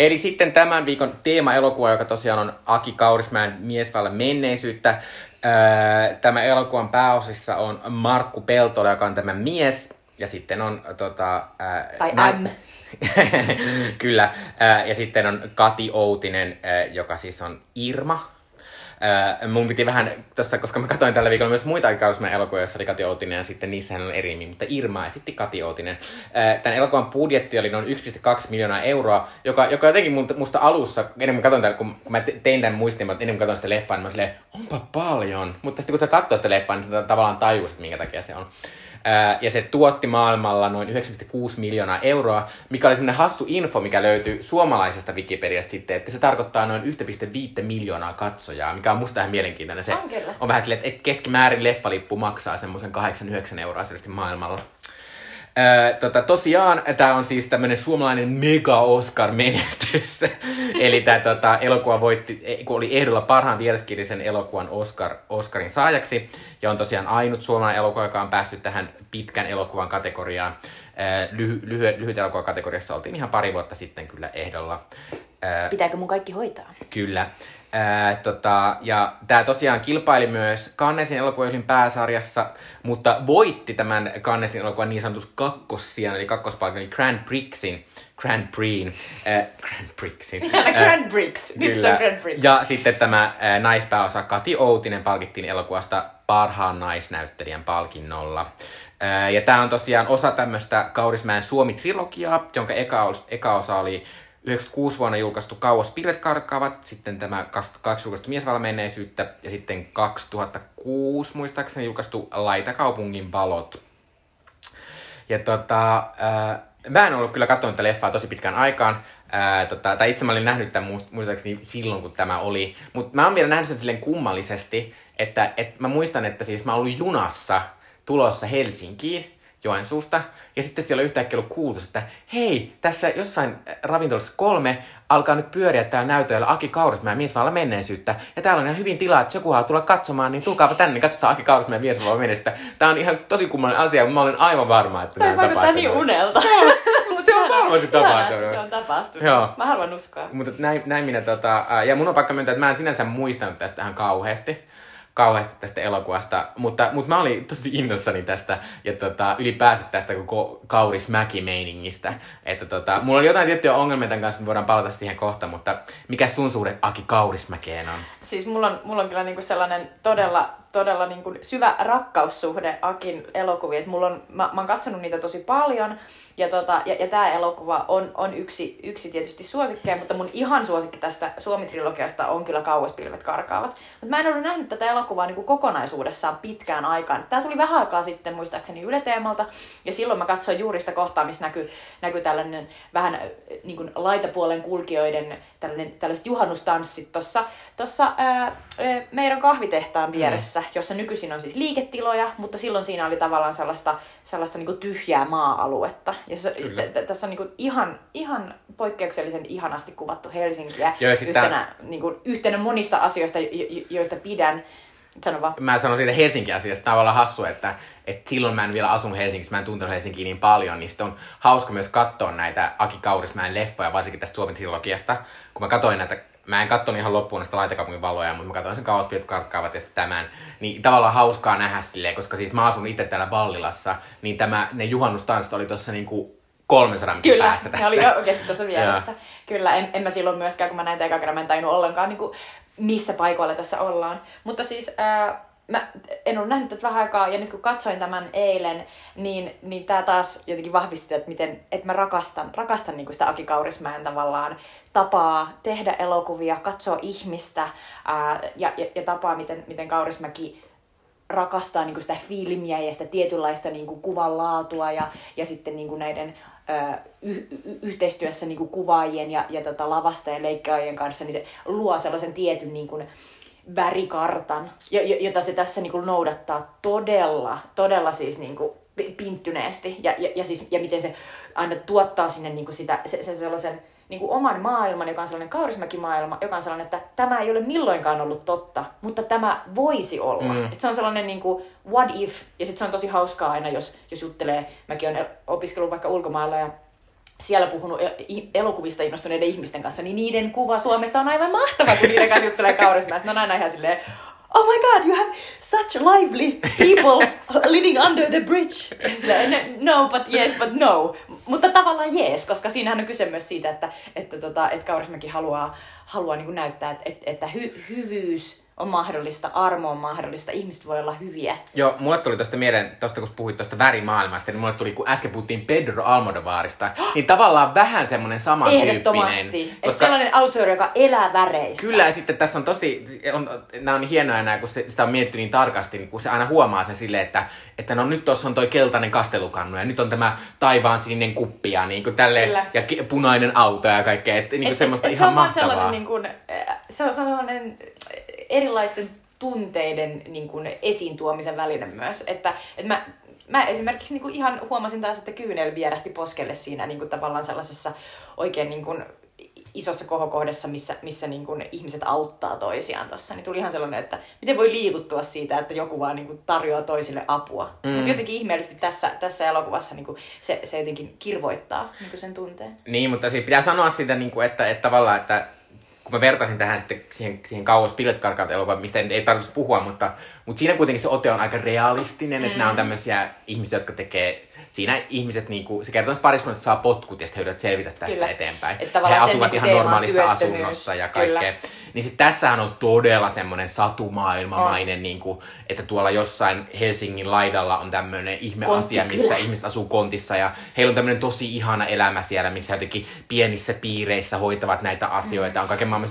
Eli sitten tämän viikon teema-elokuva, joka tosiaan on Aki Kaurismäen Miesvalle menneisyyttä. Tämä elokuvan pääosissa on Markku Peltola, joka on tämä mies. Ja sitten on tota... ää, Tai nä- M. [laughs] Kyllä. ää, Ja sitten on Kati Outinen, ää, joka siis on Irma. Öö, mun piti vähän tossa, koska mä katsoin tällä viikolla myös muita Kaurismäen elokuvia, joissa oli Kati Outinen ja sitten niissä oli eri nimi, mutta Irma esitti Kati Outinen. Tämän elokuvan budjetti oli noin 1,2 miljoonaa euroa, joka, joka jotenkin musta alussa, ennen kuin katsoin tämän, kun, mä te- tein tämän muistin, ennen kuin katsoin sitä leffaa, niin mä silleen, onpa paljon. Mutta sitten kun sä katsoo sitä leffaa, niin sä tavallaan tajusit, minkä takia se on. Ja se tuotti maailmalla noin 9,6 miljoonaa euroa, mikä oli semmoinen hassu info, mikä löytyi suomalaisesta Wikipediasta sitten, että se tarkoittaa noin 1,5 miljoonaa katsojaa, mikä on musta ihan mielenkiintoinen. Se On on vähän silleen, että et keskimäärin leffalippu maksaa semmoisen 8-9 euroa selvästi maailmalla. Öö, tota, tosiaan tämä on siis tämmöinen suomalainen mega Oscar menestys. [laughs] Eli tämä tota, elokuva voitti, eh, kun oli ehdolla parhaan vieraskielisen elokuvan Oscar, Oscarin saajaksi. Ja on tosiaan ainut suomalainen elokuva, joka on päässyt tähän pitkän elokuvan kategoriaan. Öö, lyhy, lyhy, lyhyt elokuva kategoriassa oltiin ihan pari vuotta sitten kyllä ehdolla. Öö, Pitääkö mun kaikki hoitaa? Kyllä. Ää, tota, ja tämä tosiaan kilpaili myös Cannesin elokuvajuhlin pääsarjassa, mutta voitti tämän Cannesin elokuvan niin sanotus kakkossijan, eli kakkospaikan, eli Grand Prixin, Grand Prixin, äh, Grand Prixin. [laughs] Ihana Grand Prix. Nyt se on Grand Prix. Ja sitten tämä ää, naispääosa Kati Outinen palkittiin elokuvasta parhaan naisnäyttelijän palkinnolla. Ää, Ja tämä on tosiaan osa tämmöistä Kaurismäen Suomi-trilogiaa, jonka eka, eka osa oli 96 vuonna julkaistu Kauas pilvet karkaavat, sitten tämä 22 julkaistu miesvalmenneisyyttä ja sitten 2006 muistaakseni julkaistu Laitakaupungin valot. Ja tota, äh, mä en ollut kyllä katsonut tätä leffaa tosi pitkään aikaan. Äh, tota, tai itse mä olin nähnyt tämän muist- muistaakseni silloin, kun tämä oli. Mutta mä oon vielä nähnyt sen silleen kummallisesti, että et mä muistan, että siis mä ollut junassa tulossa Helsinkiin Joensuusta. Ja sitten siellä yhtäkkiä ollut kuultu, että hei, tässä jossain ravintolassa kolme alkaa nyt pyöriä täällä näytöllä Aki Kaurismäen miesvaalla menneisyyttä. Ja täällä on ihan hyvin tilaa, että joku haluaa tulla katsomaan, niin tulkaapa tänne, katsotaan Aki Kaurismäen miesvaalla menneisyyttä. Tää on ihan tosi kummallinen asia, mutta mä olen aivan varma, että näin vaikuttaa tapahtuu. niin unelta. [laughs] Mutta se on varmasti tapahtunut. Se on tapahtunut. Joo. Mä haluan uskoa. Mutta näin, näin minä, tota, ää, ja mun on pakko myöntää, että mä en sinänsä muistanut tästä ihan kauheasti kauheasti tästä elokuvasta, mutta, mutta mä olin tosi innossani tästä ja tota, ylipäänsä tästä koko Kauris Mäki-meiningistä. Että tota, mulla oli jotain tiettyjä ongelmia tämän kanssa, me voidaan palata siihen kohta, mutta mikä sun suhde Aki Kaurismäkeen on? Siis mulla on, mulla on kyllä niinku sellainen todella, todella niinku syvä rakkaussuhde Akin elokuviin. Et mulla on, mä, mä oon katsonut niitä tosi paljon. Ja, tota, ja, ja tämä elokuva on, on yksi, yksi tietysti suosikkeja, mutta mun ihan suosikki tästä Suomi-trilogiasta on kyllä Kauaspilvet karkaavat. Mutta mä en ollut nähnyt tätä elokuvaa niin kuin kokonaisuudessaan pitkään aikaan. Tämä tuli vähän aikaa sitten muistaakseni Yle Teemalta, ja silloin mä katsoin juuri sitä kohtaa, missä näkyy, näkyy tällainen vähän äh, niin kuin laitapuolen kulkijoiden tällainen, tällaiset juhannustanssit tuossa tossa, ää, meidän kahvitehtaan vieressä, mm. jossa nykyisin on siis liiketiloja, mutta silloin siinä oli tavallaan sellaista, sellaista niin kuin tyhjää maa-aluetta. Ja se, t- t- tässä on niin kuin ihan, ihan poikkeuksellisen ihanasti kuvattu Helsinkiä Joo, yhtenä, niin kuin, yhtenä monista asioista, jo- jo- joista pidän. Sano vaan. Mä sanon siitä Helsinki-asiasta tavallaan hassu, että, että silloin mä en vielä asunut Helsingissä, mä en tuntenut Helsinkiä niin paljon, niin sitten on hauska myös katsoa näitä Aki Kaurismäen leffoja, varsinkin tästä Suomen trilogiasta. Kun mä katsoin näitä, mä en katsonut ihan loppuun näistä laitakaupungin valoja, mutta mä katsoin sen kauaspiet karkkaavat ja sitten tämän. Niin tavallaan hauskaa nähdä silleen, koska siis mä asun itse täällä Ballilassa, niin tämä, ne juhannustanssit oli tuossa niinku 300 metrin Kyllä, päässä ne tästä. oli jo oikeasti tuossa vieressä. Kyllä, en, en mä silloin myöskään, kun mä näin eka kerran, mä en tajunnut ollenkaan niin kuin, missä paikoilla tässä ollaan. Mutta siis ää, mä en ollut nähnyt tätä vähän aikaa, ja nyt kun katsoin tämän eilen, niin, niin tämä taas jotenkin vahvisti, että, miten, että mä rakastan, rakastan niin sitä Aki Kaurismäen tavallaan tapaa tehdä elokuvia, katsoa ihmistä, ää, ja, ja, ja tapaa, miten, miten Kaurismäki rakastaa niin sitä filmiä ja sitä tietynlaista niin kuin kuvan laatua ja, ja sitten niin näiden ö, y- y- yhteistyössä niin kuin kuvaajien ja, ja tota lavasta ja leikkaajien kanssa, niin se luo sellaisen tietyn niin kuin värikartan, jo- jo- jota se tässä niin kuin noudattaa todella, todella siis niin kuin pi- pinttyneesti. Ja, ja, ja, siis, ja miten se aina tuottaa sinne niin kuin sitä, se, se sellaisen niin kuin oman maailman, joka on sellainen kaurismäki-maailma, joka on sellainen, että tämä ei ole milloinkaan ollut totta, mutta tämä voisi olla. Mm. Et se on sellainen niin kuin what if, ja sitten se on tosi hauskaa aina, jos, jos juttelee, mäkin olen opiskellut vaikka ulkomailla ja siellä puhunut i- elokuvista innostuneiden ihmisten kanssa, niin niiden kuva Suomesta on aivan mahtava, kun niiden kanssa juttelee kaurismäessä. Ne on aina ihan silleen, oh my god, you have such lively people living under the bridge. Silleen, no, but yes, but no. Mutta tavallaan yes, koska siinähän on kyse myös siitä, että, että, tota, että Kaurismäki haluaa, haluaa niin näyttää, että, että hy, hyvyys on mahdollista, armo on mahdollista, ihmiset voi olla hyviä. Joo, mulle tuli tuosta mieleen, tosta kun puhuit tuosta värimaailmasta, niin mulle tuli, kun äsken puhuttiin Pedro Almodovarista, [gasps] niin tavallaan vähän semmoinen samantyyppinen. Ehdottomasti. Että sellainen autori, joka elää väreistä. Kyllä, ja sitten tässä on tosi, on, nämä on hienoja nämä, kun se, sitä on mietitty niin tarkasti, niin kun se aina huomaa sen silleen, että, että no nyt tuossa on toi keltainen kastelukannu, ja nyt on tämä taivaan sininen kuppi, ja niin kuin tälleen, Kyllä. ja punainen auto ja kaikkea, että niin kuin Et- semmoista et ihan se on mahtavaa. Sellainen, niin kuin, äh, se on sellainen erilaisten tunteiden niin kuin, esiin tuomisen väline myös. Että, että mä, mä esimerkiksi niin kuin ihan huomasin taas, että kyynel vierähti poskelle siinä niin kuin, tavallaan sellaisessa oikein niin kuin, isossa kohokohdassa, missä, missä niin kuin, ihmiset auttaa toisiaan tuossa. Niin tuli ihan sellainen, että miten voi liikuttua siitä, että joku vaan niin kuin, tarjoaa toisille apua. Mm. Mutta jotenkin ihmeellisesti tässä, tässä elokuvassa niin kuin, se, se jotenkin kirvoittaa niin kuin sen tunteen. Niin, mutta siitä pitää sanoa sitä, niin kuin, että, että tavallaan, että kun mä vertasin tähän sitten siihen, siihen kauas Pillet karkaat elokuvaan, mistä ei, ei tarvitse puhua, mutta, mutta siinä kuitenkin se ote on aika realistinen, mm. että nämä on tämmöisiä ihmisiä, jotka tekee, siinä ihmiset, niin kuin, se kertoo, että pariskunnasta saa potkut ja sitten selvitä tästä Kyllä. eteenpäin. Että He asuvat niin ihan normaalissa asunnossa ja Kyllä. kaikkea. Niin sitten tässähän on todella semmoinen satumaailmamainen, niin kuin, että tuolla jossain Helsingin laidalla on tämmöinen ihmeasia, Konttikylä. missä ihmiset asuu kontissa ja heillä on tämmöinen tosi ihana elämä siellä, missä jotenkin pienissä piireissä hoitavat näitä asioita. On kaiken maailman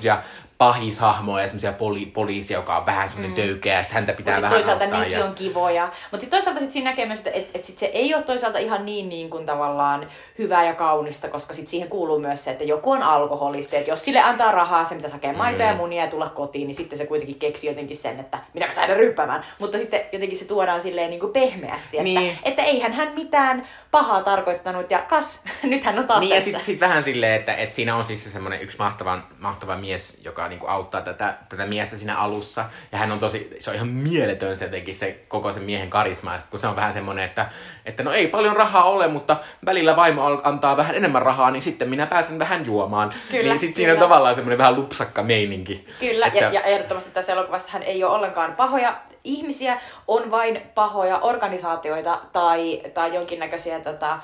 pahishahmoja ja semmoisia poli- poliisia, joka on vähän semmoinen mm. töykeä ja sitten häntä pitää Mutta vähän toisaalta auttaa. ja... on kivoja. Mutta sitten toisaalta sit siinä näkee myös, että et, et sit se ei ole toisaalta ihan niin, niin kuin tavallaan hyvää ja kaunista, koska sit siihen kuuluu myös se, että joku on alkoholisti. Että jos sille antaa rahaa, se pitäisi hakea maitoa Mm. ja munia ja tulla kotiin, niin sitten se kuitenkin keksi jotenkin sen, että minä mä lähden ryppäämään. Mutta sitten jotenkin se tuodaan silleen niin kuin pehmeästi, että, Niin. että eihän hän mitään pahaa tarkoittanut ja kas, [laughs] nyt hän on taas Niin ja tässä. sitten sit vähän silleen, että, että siinä on siis se semmoinen yksi mahtava, mahtava mies, joka niinku auttaa tätä, tätä miestä siinä alussa. Ja hän on tosi, se on ihan mieletön se jotenkin se koko sen miehen karisma. Ja sit kun se on vähän semmoinen, että, että no ei paljon rahaa ole, mutta välillä vaimo antaa vähän enemmän rahaa, niin sitten minä pääsen vähän juomaan. Kyllä, niin sit siinä on tavallaan semmoinen vähän lupsakka meininki. Kyllä, ja, se- ja ehdottomasti tässä elokuvassa hän ei ole ollenkaan pahoja ihmisiä, on vain pahoja organisaatioita tai, tai jonkinnäköisiä tota,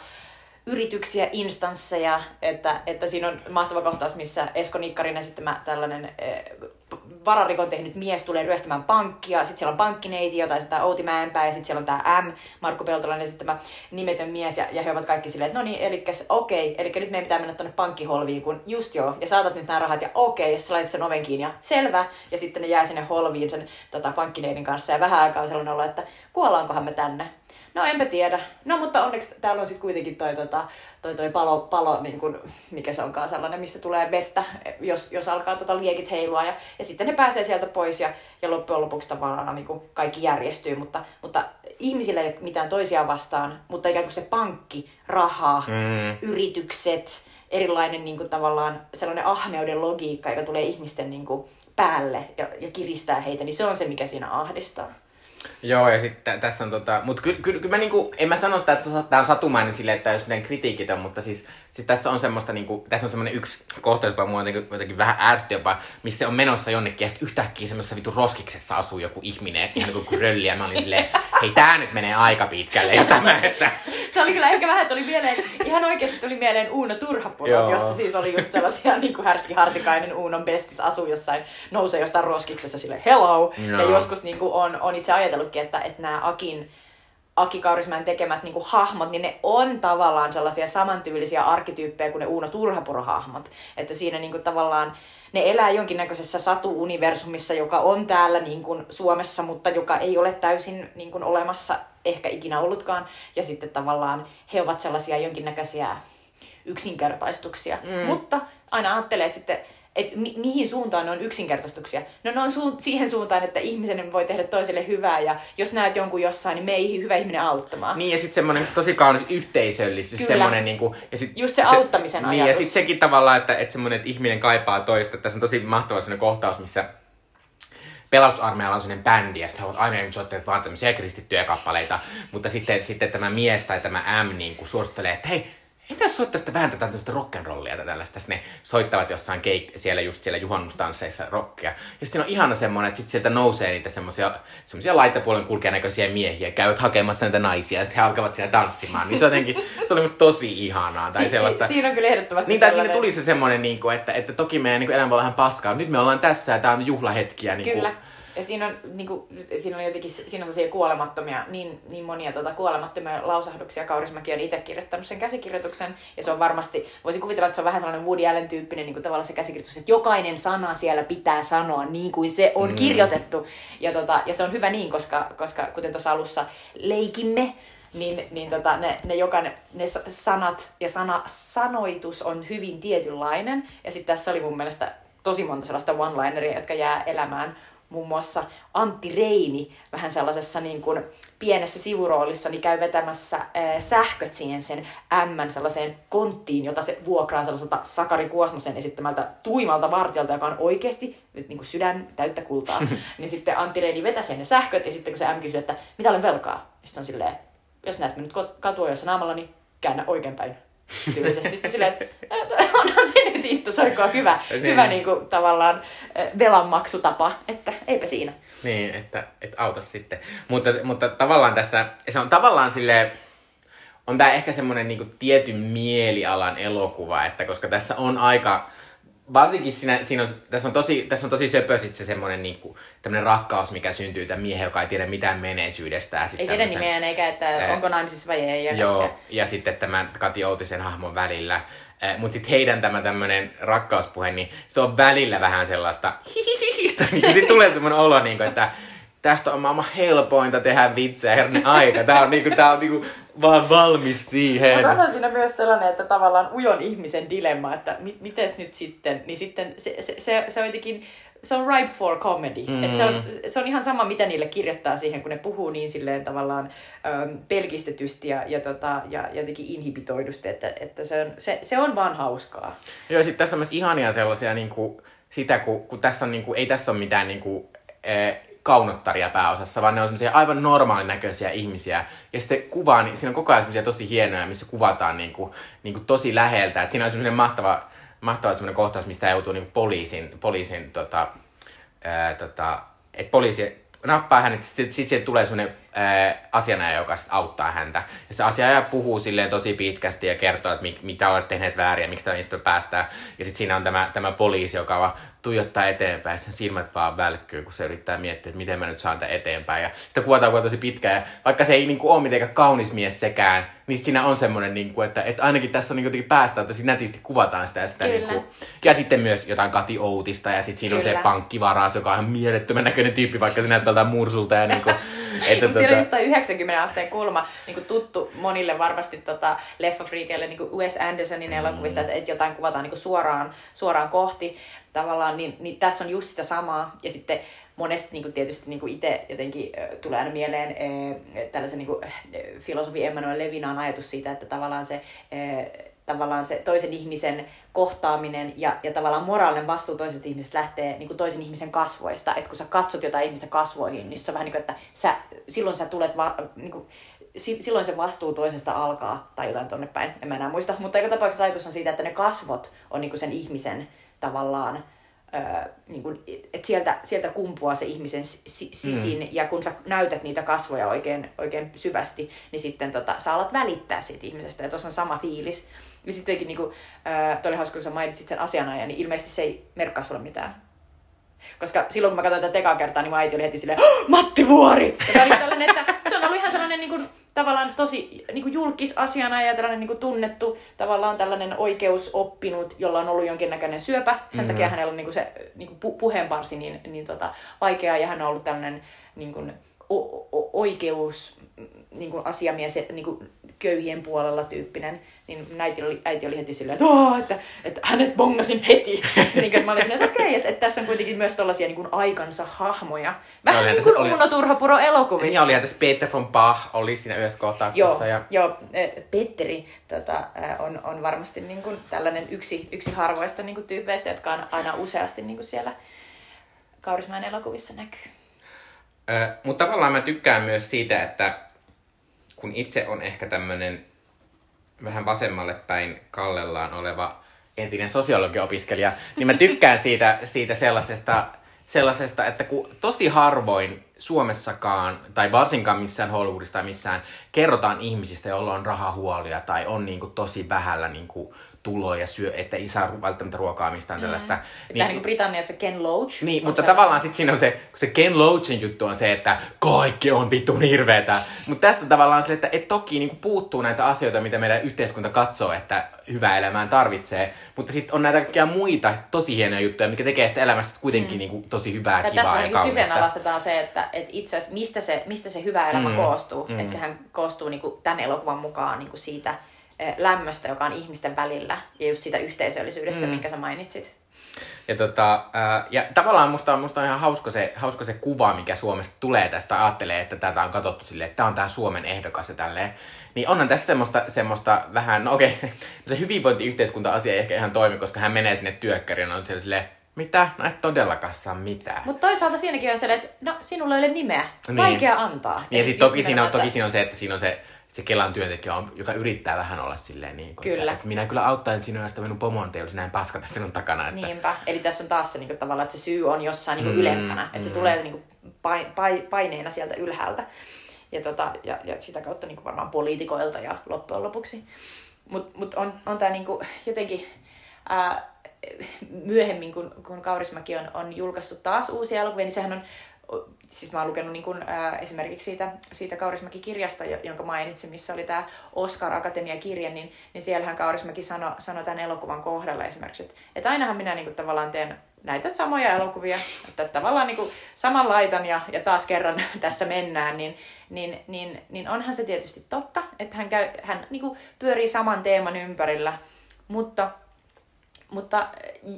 yrityksiä, instansseja, että, että siinä on mahtava kohtaus, missä Esko Nikkarin esittämä tällainen eh, vararikon tehnyt mies tulee ryöstämään pankkia, sitten siellä on pankkineiti, jota esittää Outi Mäenpää, ja sitten siellä on tämä M, Markku Peltolan esittämä nimetön mies, ja, ja he ovat kaikki silleen, että no niin, eli okei, eli nyt meidän pitää mennä tuonne pankkiholviin, kun just joo, ja saatat nyt nämä rahat, ja okei, ja sitten sä laitat sen oven kiinni, ja selvä, ja sitten ne jää sinne holviin sen tota, pankkineidin kanssa, ja vähän aikaa on sellainen olo, että kuollaankohan me tänne. No enpä tiedä. No mutta onneksi täällä on sitten kuitenkin toi, tota, toi, toi palo, palo niin kun, mikä se onkaan sellainen, mistä tulee vettä, jos, jos alkaa tota liekit heilua. Ja, ja sitten ne pääsee sieltä pois ja, ja loppujen lopuksi tavallaan niin kun kaikki järjestyy. Mutta, mutta ihmisillä ei ole mitään toisiaan vastaan, mutta ikään kuin se pankki, raha, Mm. yritykset, erilainen niin kuin tavallaan sellainen ahneuden logiikka, joka tulee ihmisten niin kuin päälle ja, ja kiristää heitä, niin se on se, mikä siinä ahdistaa. Joo, ja sitten tässä on tota, mutta kyllä ky, ky, mä niinku, en mä sano sitä, että tämä on satumainen silleen, että jos mitään kritiikitön, mutta siis, siis tässä on semmoista niinku, tässä on semmoinen yksi kohtaus, joka mua jotenkin, jotenkin vähän ärsytti jopa, missä se on menossa jonnekin, ja sitten yhtäkkiä semmoisessa vitu roskiksessa asuu joku ihminen, ihan niin kuin rölli, ja mä olin silleen, hei tää nyt menee aika pitkälle, ja tämä, [laughs] että Se oli kyllä ehkä vähän, tuli mieleen, ihan oikeasti tuli mieleen Uuno Turhapulot, Joo. jossa siis oli just sellaisia [laughs] niin kuin Härski Hartikainen Uunon bestis asuu jossain, nousee jostain roskiksessa sille hello. Joo. Ja joskus niin kuin on, on itse ajatellutkin, että, että nämä Akin Aki Kaurismäen tekemät niin kuin hahmot, niin ne on tavallaan sellaisia samantyylisiä arkkityyppejä kuin ne Uuno Turhapuro-hahmot. Että siinä niin kuin tavallaan ne elää jonkinnäköisessä satu-universumissa, joka on täällä niin kuin Suomessa, mutta joka ei ole täysin niin kuin olemassa ehkä ikinä ollutkaan. Ja sitten tavallaan he ovat sellaisia jonkinnäköisiä yksinkertaistuksia. Mm. Mutta aina ajattelee, että sitten että mi- mihin suuntaan ne on yksinkertaistuksia. No ne on suun- siihen suuntaan, että ihmisen voi tehdä toiselle hyvää ja jos näet jonkun jossain, niin mene hyvä ihminen auttamaan. Niin, ja sitten semmoinen tosi kaunis yhteisöllisyys. Kyllä. Semmoinen niinku, ja sit Just se auttamisen Niin, ja ajatus. sitten sekin tavallaan, että, että semmoinen, että ihminen kaipaa toista. Tässä on tosi mahtava semmoinen kohtaus, missä pelastusarmeijalla on sellainen bändi, ja sitten he ovat aina soittaneet vaan tämmöisiä kristittyjä kappaleita, mutta sitten, sitten tämä mies tai tämä M niin kuin suosittelee, että hei, ei tässä soittaa sitä vähän tätä tämmöistä rock'n'rollia tai tällaista. Sitten ne soittavat jossain keik- siellä just siellä juhannustansseissa rockia. Ja sitten on ihana semmoinen, että sitten sieltä nousee niitä semmoisia, semmoisia laittapuolen kulkejan näköisiä miehiä, käyvät hakemassa näitä naisia ja sitten he alkavat siinä tanssimaan. Niin se, jotenkin, se oli musta tosi ihanaa. Tai Si- sellaista. si- siinä on kyllä ehdottomasti Niin, tai siinä tuli se semmoinen, niin kuin, että, että toki meidän niin elämä on vähän paskaa. Nyt me ollaan tässä ja tämä on juhlahetkiä. Niin Kyllä. Kuin, Ja siinä on, niin kuin, siinä on jotenkin siinä on sellaisia kuolemattomia, niin, niin monia tota, kuolemattomia lausahduksia. Kaurismäki on itse kirjoittanut sen käsikirjoituksen. Ja se on varmasti, voisi kuvitella, että se on vähän sellainen Woody Allen tyyppinen niin kuin tavallaan se käsikirjoitus, että jokainen sana siellä pitää sanoa niin kuin se on mm. kirjoitettu. Ja, tota, ja se on hyvä niin, koska, koska kuten tuossa alussa leikimme, niin, niin tota, ne, ne, jokainen, ne sa- sanat ja sana, sanoitus on hyvin tietynlainen. Ja sitten tässä oli mun mielestä tosi monta sellaista one-lineria, jotka jää elämään. Muun muassa Antti Reini vähän sellaisessa niin kuin pienessä sivuroolissa niin käy vetämässä ää, sähköt siihen sen M sellaiseen konttiin, jota se vuokraa sellaiselta Sakari Kuosmosen esittämältä tuimalta vartijalta, joka on oikeasti nyt niin kuin sydän täyttä kultaa. [laughs] niin sitten Antti Reini vetää sen ne sähköt ja sitten kun se M kysyy, että mitä olen velkaa, niin sitten on silleen, jos näet minut ko- katuojassa naamalla, niin käännä oikeinpäin. Tyylisesti sitten silleen, että onhan se nyt soikoon hyvä, Niin. hyvä niin kuin, tavallaan velanmaksutapa, että eipä siinä. Niin, että, että auta sitten. Mutta, mutta tavallaan tässä, se on tavallaan sille on tää ehkä semmonen niinku tietyn mielialan elokuva, että koska tässä on aika, varsinkin siinä, siinä on, tässä on tosi, tässä on tosi söpö sit se semmonen niinku, rakkaus, mikä syntyy tämän miehen, joka ei tiedä mitään menneisyydestä. Ja sit Ei tiedä nimeään eikä, että Eh, onko naimisissa vai ei. Ja Joo, kaikkea. ja sitten tämän Kati Outisen hahmon välillä. Mutta sitten heidän tämä tämmöinen rakkauspuhe, niin se on välillä vähän sellaista [laughs] Sitten tulee semmoinen olo, niin kuin, että tästä on maailman helpointa tehdä vitsejä herne aika. Tää on, niinku, tää on niinku vaan valmis siihen. Mutta onhan siinä myös sellainen, että tavallaan ujon ihmisen dilemma, että mi- mites nyt sitten, niin sitten se, se, se, se on jotenkin, se on ripe for comedy. Mm. Et se, on, se on ihan sama, mitä niille kirjoittaa siihen, kun ne puhuu niin silleen tavallaan äm, pelkistetysti ja, ja, tota, ja jotenkin inhibitoidusti, että, että se, on, se, se on vaan hauskaa. Joo, sitten tässä on myös ihania sellaisia, niin kuin, sitä, kun, kun tässä on, niin kuin, ei tässä ole mitään niin kuin, eh, kaunottaria pääosassa, vaan ne on semmoisia aivan normaalin näköisiä ihmisiä. Ja sitten kuvaa, niin siinä on koko ajan semmoisia tosi hienoja, missä kuvataan niin kuin, niin kuin tosi läheltä. Et siinä on semmoinen mahtava, mahtava semmoinen kohtaus, mistä joutuu niin poliisin, poliisin tota, ää, tota, että poliisi nappaa hänet, sitten sit sieltä tulee semmoinen asianajaja, joka sit auttaa häntä. Ja se asianajaja puhuu silleen tosi pitkästi ja kertoo, että mit, mitä olet tehneet väärin ja miksi tämä niistä päästään. Ja sitten siinä on tämä, tämä poliisi, joka tuijottaa eteenpäin sen silmät vaan välkkyy, kun se yrittää miettiä, että miten mä nyt saan tämän eteenpäin. Ja sitä kuvataan kuva tosi pitkään. Ja vaikka se ei niin kuin, ole mitenkään kaunis mies sekään, niin siinä on semmoinen, niin kuin, että, että ainakin tässä on niin jotenkin päästä, että siinä nätisti kuvataan sitä. Ja, sitä Kyllä. niin kuin, ja sitten myös jotain Kati Outista ja sitten siinä on se Kyllä. pankkivaras, joka on ihan mielettömän näköinen tyyppi, vaikka se näyttää tältä mursulta. Ja niin kuin, [laughs] että, Mutta Siinä on just tota, toi 90 asteen kulma, niin kuin tuttu monille varmasti tota, leffafriikeille niin kuin Wes Andersonin elokuvista, että, että jotain kuvataan niin kuin suoraan, suoraan kohti tavallaan, niin, niin tässä on just sitä samaa. Ja sitten monesti niin kuin tietysti niin kuin itse jotenkin tulee aina mieleen tällaisen niin kuin, filosofi Emmanuel Levinan ajatus siitä, että tavallaan se tavallaan se toisen ihmisen kohtaaminen ja, ja tavallaan moraalinen vastuu toisesta ihmisestä lähtee niin kuin toisen ihmisen kasvoista. Että kun sä katsot jotain ihmistä kasvoihin, niin se on vähän niin kuin, että sä, silloin sä tulet, va, niin kuin, si, silloin se vastuu toisesta alkaa, tai jotain tonne päin, en mä enää muista. Mutta joka tapauksessa ajatus on siitä, että ne kasvot on niin kuin sen ihmisen tavallaan, Öö, niin kun, et sieltä, sieltä kumpuaa se ihmisen si- sisin, mm. ja kun sä näytät niitä kasvoja oikein, oikein syvästi, niin sitten tota, sä alat välittää siitä ihmisestä, ja tuossa on sama fiilis. Ja sittenkin, niin kun, öö, oli hauska, kun sä mainitsit sen asianajan, niin ilmeisesti se ei merkkaa sulle mitään. Koska silloin, kun mä katsoin tätä tekaa kertaa, niin mun äiti oli heti silleen, "Oh, Matti Vuori! Ja oli tällainen, että se on ollut ihan sellainen niin kuin, tavallaan tosi niin kuin julkis asiana ja tällainen niin kuin tunnettu, tavallaan tällainen oikeusoppinut, jolla on ollut jonkinnäköinen syöpä. Sen mm-hmm. takia hänellä on niin kuin se niin kuin pu- puheenparsi niin, niin tota, vaikea ja hän on ollut tällainen niin kuin, o- o- oikeus niin kuin asiamies niin kuin köyhien puolella tyyppinen, niin äiti oli, äiti oli heti silleen, että, "Oo, että, että hänet bongasin heti. [laughs] niin kuin, mä olin silleen, että okei, että, että, tässä on kuitenkin myös tällaisia niin kuin aikansa hahmoja. Vähän niin kuin oli- Uno Turhapuro elokuvissa. niin olihan tässä Peter von Bach oli siinä yhdessä kohtauksessa. Joo, Ja, joo eh, Petteri tota, eh, on, on varmasti niin kuin tällainen yksi, yksi harvoista niin kuin tyypeistä, jotka on aina useasti niin kuin siellä Kaurismäen elokuvissa näkyy. Ö, mutta tavallaan mä tykkään myös siitä, että kun itse on ehkä tämmönen vähän vasemmalle päin kallellaan oleva entinen sosiologiaopiskelija, niin mä tykkään siitä, siitä sellaisesta, sellaisesta, että kun tosi harvoin Suomessakaan, tai varsinkaan missään Hollywoodissa tai missään, kerrotaan ihmisistä, joilla on rahahuolia tai on niinku tosi vähällä niinku tuloja syö, että ei saa välttämättä ruokaa mistään tällaista. Niin, niin kuin Britanniassa Ken Loach. Niin, mutta se- tavallaan sitten siinä on se, kun se Ken Loachin juttu on se, että kaikki on vitun hirveetä. Mutta tässä tavallaan se, että et toki niinku puuttuu näitä asioita, mitä meidän yhteiskunta katsoo, että hyvää elämään tarvitsee. Mutta sitten on näitä kaikkia muita tosi hienoja juttuja, mikä tekee sitä elämästä kuitenkin mm. niinku tosi hyvää, Ja kivaa tässä ja niin kaunista. kyseenalaistetaan se, että, että itse asiassa mistä se, mistä se hyvä elämä Mm, mm, koostuu. mm. Mm. Että sehän koostuu niin kuin tämän elokuvan mukaan niin kuin siitä lämmöstä, joka on ihmisten välillä ja just siitä yhteisöllisyydestä, Mm. minkä sä mainitsit. Ja, tota, ja tavallaan musta on, musta on ihan hauska se, hauska se kuva, mikä Suomesta tulee tästä. Ajattelee, että tätä on katsottu silleen, että tämä on tämä Suomen ehdokas ja tälleen. Niin onhan tässä semmoista, semmoista vähän, no okei, okay, [laughs] se hyvinvointiyhteiskunta-asia ei ehkä ihan toimi, koska hän menee sinne työkkäriin ja on siellä silleen, mitä? No et todellakaan saa mitään. Mutta toisaalta siinäkin on se, että no sinulla ei ole nimeä. Niin. Vaikea antaa. Niin ja sit sitten toki, siinä on, toki siinä on se, että siinä on se, se Kelan työntekijä, on, joka yrittää vähän olla silleen niin kuin, Kyllä. Että, että minä kyllä auttaisin sinua, josta minun pomon ei olisi näin paskata sinun takana. Että, Niinpä. Eli tässä on taas se niinku, tavallaan, että se syy on jossain niinku, Mm, ylempänä. Että se mm. tulee niinku, pai, pai, paineena sieltä ylhäältä. Ja, tota, ja, ja sitä kautta niinku, varmaan poliitikoilta ja loppujen lopuksi. Mutta mut on, on tämä niinku, jotenkin ää, myöhemmin, kun, kun Kaurismäki on, on julkaissut taas uusia elokuvia, niin sehän on siis mä oon lukenut niin kun, ää, esimerkiksi siitä, siitä Kaurismäki-kirjasta, jo- jonka mainitsin, missä oli tämä Oscar Akatemia-kirja, niin, niin siellähän Kaurismäki sanoi sano tämän elokuvan kohdalla esimerkiksi, että, että ainahan minä niin tavallaan teen näitä samoja elokuvia, että tavallaan niin saman laitan ja, ja taas kerran [laughs] tässä mennään, niin, niin, niin, niin onhan se tietysti totta, että hän, käy, hän niin pyörii saman teeman ympärillä, mutta mutta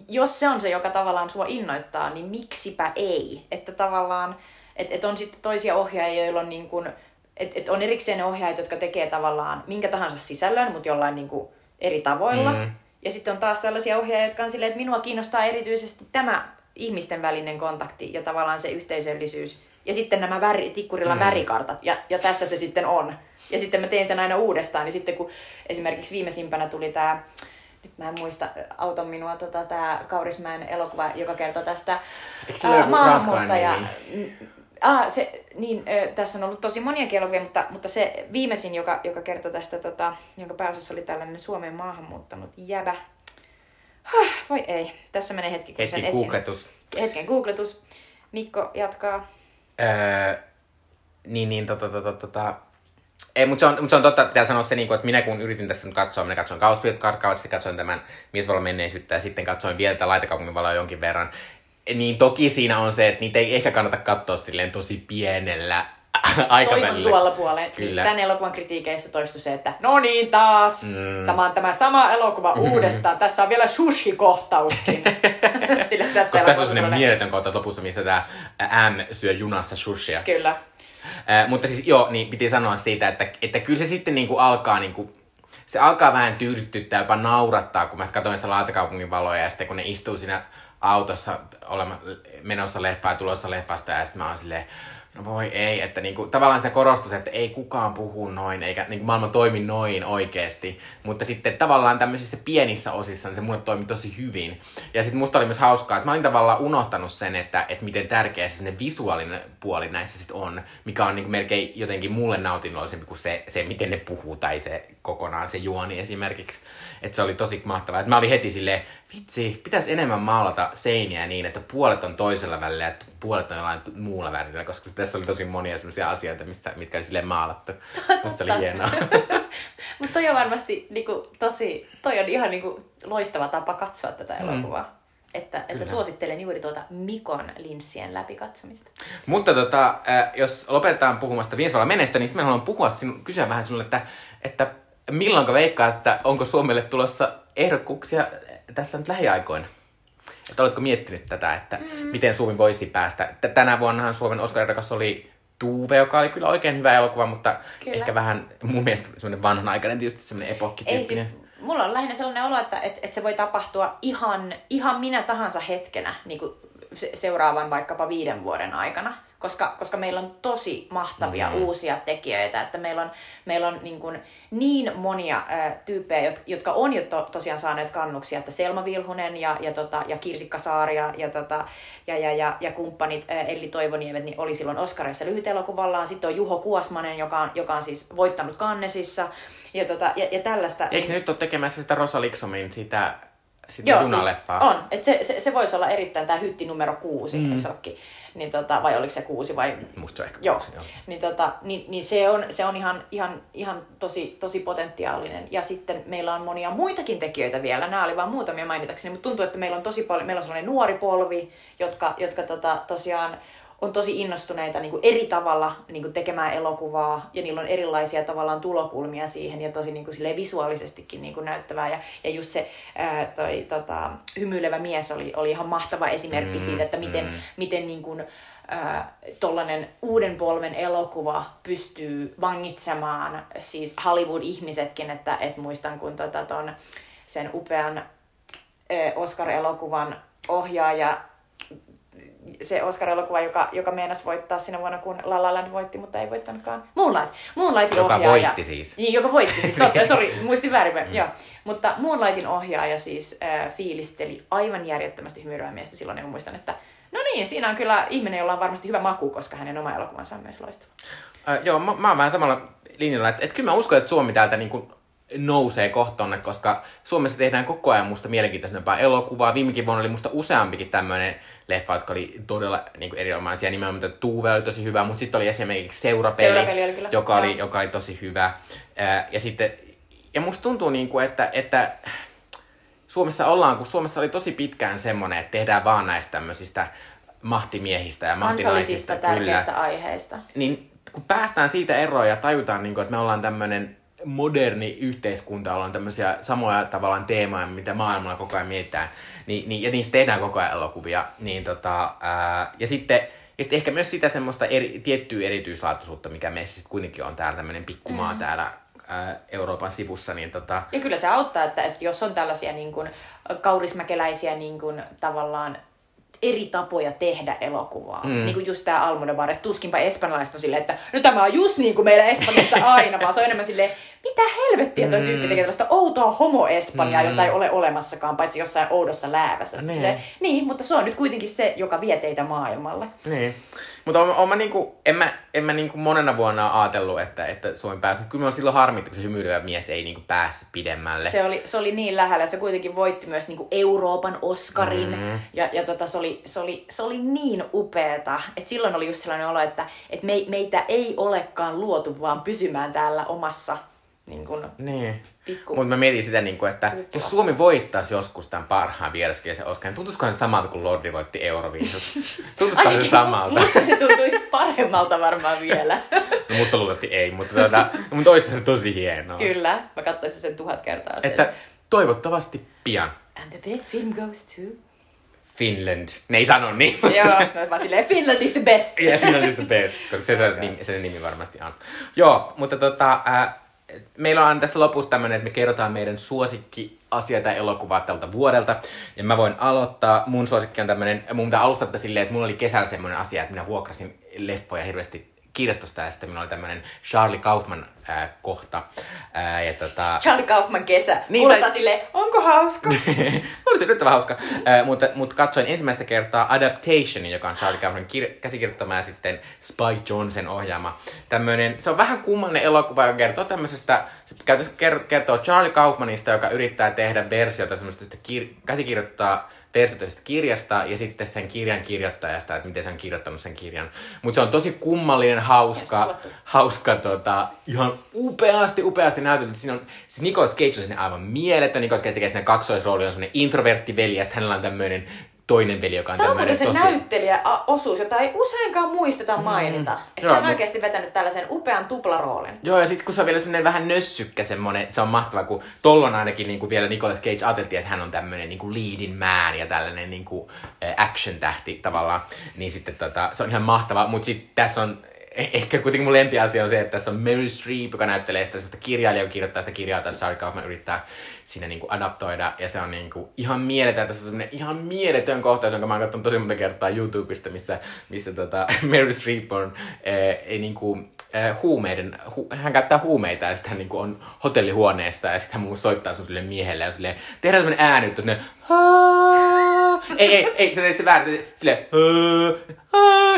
jos se on se, joka tavallaan sua innoittaa, niin miksipä ei? Että tavallaan, että et on sitten toisia ohjaajia, joilla on niin kuin, että et on erikseen ne ohjaajat, jotka tekee tavallaan minkä tahansa sisällön, mutta jollain niin kuin eri tavoilla. Mm. Ja sitten on taas sellaisia ohjaajia, jotka on silleen, että minua kiinnostaa erityisesti tämä ihmisten välinen kontakti ja tavallaan se yhteisöllisyys. Ja sitten nämä väri, tikkurilla Mm. mm. värikartat. Ja, ja tässä se sitten on. Ja sitten mä teen sen aina uudestaan. Niin sitten kun esimerkiksi viimeisimpänä tuli tämä nyt mä en muista, auta minua, tota, tämä Kaurismäen elokuva, joka kertoo tästä ranskalainen Mm, Ah, se, niin, ö, tässä on ollut tosi monia elokuvia, mutta, mutta se viimeisin, joka, joka kertoi tästä, tota, jonka pääosassa oli tällainen Suomeen maahan muuttanut jäbä. Huh, voi ei, tässä menee hetki, kun Hetki googletus. Hetken googletus. Mikko jatkaa. Öö, niin, niin, tota, tota, tota. Ei, mutta se on, mut se on totta, että pitää sanoa se, niin että minä kun yritin tässä nyt katsoa, minä katsoin Kauspiot-karkkaat, sitten katsoin tämän Miesvalon menneisyyttä ja sitten katsoin vielä tätä Laitakaupungin valoa jonkin verran. Niin toki siinä on se, että niitä ei ehkä kannata katsoa silleen tosi pienellä [laughs] Toivon aikavälillä. tuolla puoleen. Kyllä. Tämän elokuvan kritiikeissä toistui se, että no niin taas, Mm. mm. tämä on tämä sama elokuva uudestaan. Tässä on vielä sushi-kohtauskin. [laughs] Sillä tässä Koska tässä on sellainen mieletön kohta lopussa, missä tämä M syö junassa sushia. Kyllä. Mutta siis joo, niin piti sanoa siitä, että, että kyllä se sitten niinku alkaa niinku, se alkaa vähän tyydystyttää, jopa naurattaa, kun mä katsoin sitä laatakaupungin valoja ja sitten kun ne istuu siinä autossa olema, menossa leffaa ja tulossa leffasta ja sitten mä oon silleen, no voi ei, että niinku, tavallaan se korostus, että ei kukaan puhu noin, eikä niinku maailma toimi noin oikeasti, mutta sitten tavallaan tämmöisissä pienissä osissa niin se mulle toimi tosi hyvin. Ja sitten musta oli myös hauskaa, että mä olin tavallaan unohtanut sen, että, että miten tärkeä se sinne visuaalinen puoli näissä sitten on, mikä on niinku melkein jotenkin mulle nautinnollisempi kuin se, se, miten ne puhuu tai se kokonaan se juoni esimerkiksi. Että se oli tosi mahtavaa. Että mä olin heti silleen, vitsi, pitäisi enemmän maalata seiniä niin, että puolet on toisella välillä ja puolet on jollain muulla värillä, koska tässä oli tosi monia sellaisia asioita, mistä, mitkä oli silleen maalattu. Musta se oli hienoa. [laughs] Mutta toi on varmasti niinku, tosi, toi on ihan niinku, loistava tapa katsoa tätä elokuvaa. Että, että Kyllä. suosittelen juuri tuota Mikon linssien läpikatsomista. Mutta tota, äh, jos lopetetaan puhumasta Viensvalan menestä, niin sitten mä haluan puhua sinu, kysyä vähän sinulle, että, että milloinka veikkaat, että onko Suomelle tulossa ehdokkuuksia tässä nyt lähiaikoina? Että oletko miettinyt tätä, että mm. miten Suomi voisi päästä? Tänä vuonnahan Suomen Oscar-ehdokas oli Tuve, joka oli kyllä oikein hyvä elokuva, mutta kyllä. Ehkä vähän mun mielestä semmoinen vanhanaikainen, tietysti semmoinen Ei epokkityyppinen. siis, mulla on lähinnä sellainen olo, että, että, että se voi tapahtua ihan, ihan minä tahansa hetkenä niin kuin se, seuraavan vaikkapa viiden vuoden aikana. Koska, koska meillä on tosi mahtavia Mm. uusia tekijöitä, että meillä on, meillä on niin, kuin niin monia ää, tyyppejä, jot- jotka on jo to, tosiaan saaneet kannuksia, että Selma Vilhunen ja, ja, tota, ja Kirsikka Saari ja, ja, tota, ja, ja, ja, ja kumppanit ää, Elli Toivoniemet niin oli silloin Oscarissa lyhytelokuvallaan. Sitten on Juho Kuosmanen, joka on, joka on siis voittanut Kannesissa ja, tota, ja, ja tällaista. Eikö se nyt ole tekemässä sitä Rosa Liksomin sitä, sitä Joo, junaleffaa? on. Et se, se, se voisi olla erittäin tämä hytti numero kuusi, mm. Niin tota, vai oliko se kuusi vai... Musta se ehkä Joo, kuusi, joo. niin, tota, niin, niin se on, se on ihan, ihan, ihan tosi, tosi potentiaalinen. Ja sitten meillä on monia muitakin tekijöitä vielä. Nämä oli vain muutamia mainitakseni, mutta tuntuu, että meillä on tosi paljon, meillä on sellainen nuori polvi, jotka, jotka tota, tosiaan on tosi innostuneita niin kuin eri tavalla niin kuin tekemään elokuvaa ja niillä on erilaisia tavallaan tulokulmia siihen ja tosi niin kuin, visuaalisestikin niin kuin näyttävää. Ja, ja just se ää, toi, tota, hymyilevä mies oli, oli ihan mahtava esimerkki Mm, siitä, että miten, mm. miten niin kuin, tollainen uuden polven elokuva pystyy vangitsemaan siis Hollywood-ihmisetkin, että et muistan kun tota ton, sen upean Oscar-elokuvan ohjaaja se Oscar-elokuva, joka, joka meinasi voittaa siinä vuonna, kun La La Land voitti, mutta ei voittanutkaan. Moonlight. Moonlightin Joka ohjaaja. voitti siis. Niin, joka voitti siis, [laughs] totta, sori, muistin väärin. Mm. Joo. Mutta Moonlightin ohjaaja siis äh, fiilisteli aivan järjettömästi hymyilevää miestä silloin, ja mä muistan, että no niin, siinä on kyllä ihminen, jolla on varmasti hyvä maku, koska hänen oma elokuvansa on myös loistava. Äh, joo, mä, mä oon vähän samalla linjalla, että, että kyllä mä uskon, että Suomi täältä niin kuin nousee kohtonne, koska Suomessa tehdään koko ajan musta mielenkiintoisempaa elokuvaa. Viimekin vuonna oli musta useampikin tämmöinen leffa, jotka oli todella niin kuin erinomaisia. Nimenomaan Tuve oli tosi hyvä, mutta sitten oli esimerkiksi Seurapeli, Seurapeli oli kyllä, joka, oli, joka oli tosi hyvä. Ja sitten, ja musta tuntuu, niin kuin, että, että Suomessa ollaan, kun Suomessa oli tosi pitkään semmoinen, että tehdään vaan näistä tämmöisistä mahtimiehistä ja mahtinaisista. Kansallisista tärkeistä aiheista. Niin kun päästään siitä eroon ja tajutaan, niin kuin, että me ollaan tämmöinen moderni yhteiskunta, ollaan tämmöisiä samoja tavallaan teemoja, mitä maailmalla koko ajan mietitään, niin, niin, ja niistä tehdään koko ajan elokuvia, niin tota, ää, ja sitten ja sitten ehkä myös sitä semmoista eri, tiettyä erityislaatuisuutta, mikä meissä sitten kuitenkin on täällä tämmöinen pikkumaa mm. täällä ää, Euroopan sivussa, niin tota, Ja kyllä se auttaa, että, että jos on tällaisia niin kuin, kaurismäkeläisiä niin kuin, tavallaan eri tapoja tehdä elokuvaa. Mm. Niin kuin just tämä Almodovar, että tuskinpa espanjalaiset on silleen, että no tämä on just niin kuin meillä Espanjassa aina, vaan se on enemmän silleen, mitä helvettiä toi tyyppi tekee tällaista outoa homo-espanjaa, mm. jota ei ole olemassakaan, paitsi jossain oudossa läävässä. Niin. Silleen, niin, mutta se on nyt kuitenkin se, joka vie teitä maailmalle. Niin. Mutta on, on mä niinku, en mä, en mä niinku monena vuonna ajatellut, että, että Suomi pääsi. Kyllä mä silloin harmitti, kun se hymyilevä mies ei niinku päässyt pidemmälle. Se oli, se oli niin lähellä. Se kuitenkin voitti myös niinku Euroopan Oscarin. Mm. Ja, ja tota, se, oli, se, oli, se oli niin upeeta. että silloin oli just sellainen olo, että et me, meitä ei olekaan luotu vaan pysymään täällä omassa niin kun, Niin. pikku... Mutta mä mietin sitä, niinku, että Kuplassa. jos Suomi voittaisi joskus tämän parhaan vieraskielisen Oscarin, tuntuisikohan se samalta kuin Lordi voitti Euroviisut? [laughs] Tuntuisikohan se samalta? Musta se tuntuisi paremmalta varmaan vielä. [laughs] No musta luultavasti ei, mutta, tuota, mutta olisi se tosi hienoa. Kyllä. Mä katsoisin sen tuhat kertaa sen. Että toivottavasti pian. And the best film goes to... Finland. Ne ei sano niin. mutta- Joo, no, vaan silleen, Finland is the best. [laughs] Yeah, Finland is the best, koska se, se, nimi, se nimi varmasti on. Joo, mutta tota, äh, meillä on tässä lopussa tämmöinen, että me kerrotaan meidän suosikki asia tai elokuvaa tältä vuodelta. Ja mä voin aloittaa. Mun suosikki on tämmöinen, mun pitää alustaa tätä silleen, että mulla oli kesällä semmoinen asia, että minä vuokrasin leffoja hirveästi kirjastosta ja sitten minulla oli tämmöinen Charlie Kaufman äh, kohta. Äh, ja tota, Charlie Kaufman kesä. Niin, Kuulostaa tai- silleen, onko hauska? Oli se yllättävän hauska. Mutta, mutta katsoin ensimmäistä kertaa Adaptationin, joka on Charlie Kaufmanin kir- käsikirjoittama ja sitten Spike Jonzen ohjaama. Tämmönen, se on vähän kummallinen elokuva, joka kertoo tämmöisestä, se käytännössä kertoo Charlie Kaufmanista, joka yrittää tehdä versiota semmoista, että kir- käsikirjoittaa versiota tästä kirjasta ja sitten sen kirjan kirjoittajasta, että miten se on kirjoittanut sen kirjan. Mutta se on tosi kummallinen, hauska, hauska tota, ihan upeasti, upeasti näytelty. Siinä on, siis Nicolas Cage on sinne aivan mieletön. Nicolas Cage tekee sinne kaksoisrooli, on semmoinen introvertti veli ja sitten hänellä on tämmöinen toinen veli, joka on Tämä on se tosi... näyttelijäosuus, jota ei useinkaan muisteta mainita. Mm. Että Joo, se on mut- oikeasti vetänyt tällaisen upean tuplaroolin. Joo, ja sitten kun se on vielä semmoinen vähän nössykkä semmoinen, se on mahtava, kun tollon ainakin niin kuin vielä Nicolas Cage ajateltiin, että hän on tämmöinen niin kuin leading man ja tällainen niin kuin action-tähti tavallaan, niin sitten tota, se on ihan mahtava, mutta sitten tässä on ehkä kuitenkin mun lempiasia on se, että tässä on Meryl Streep, joka näyttelee sitä semmoista kirjailijaa, joka kirjoittaa sitä kirjaa, tai Charlie Kaufman yrittää siinä niinku adaptoida, ja se on niinku ihan mieletön, tässä on semmoinen ihan mieletön kohtaus, jonka mä oon katsonut tosi monta kertaa YouTubesta, missä, missä tota, [laughs] Meryl Streep on eh, ei niinku, eh, huumeiden, hu, hän käyttää huumeita ja sitten hän niinku on hotellihuoneessa ja sitten hän soittaa sun sille miehelle ja silleen, tehdään semmonen ääni, että ne, ei, ei, ei, se, se silleen,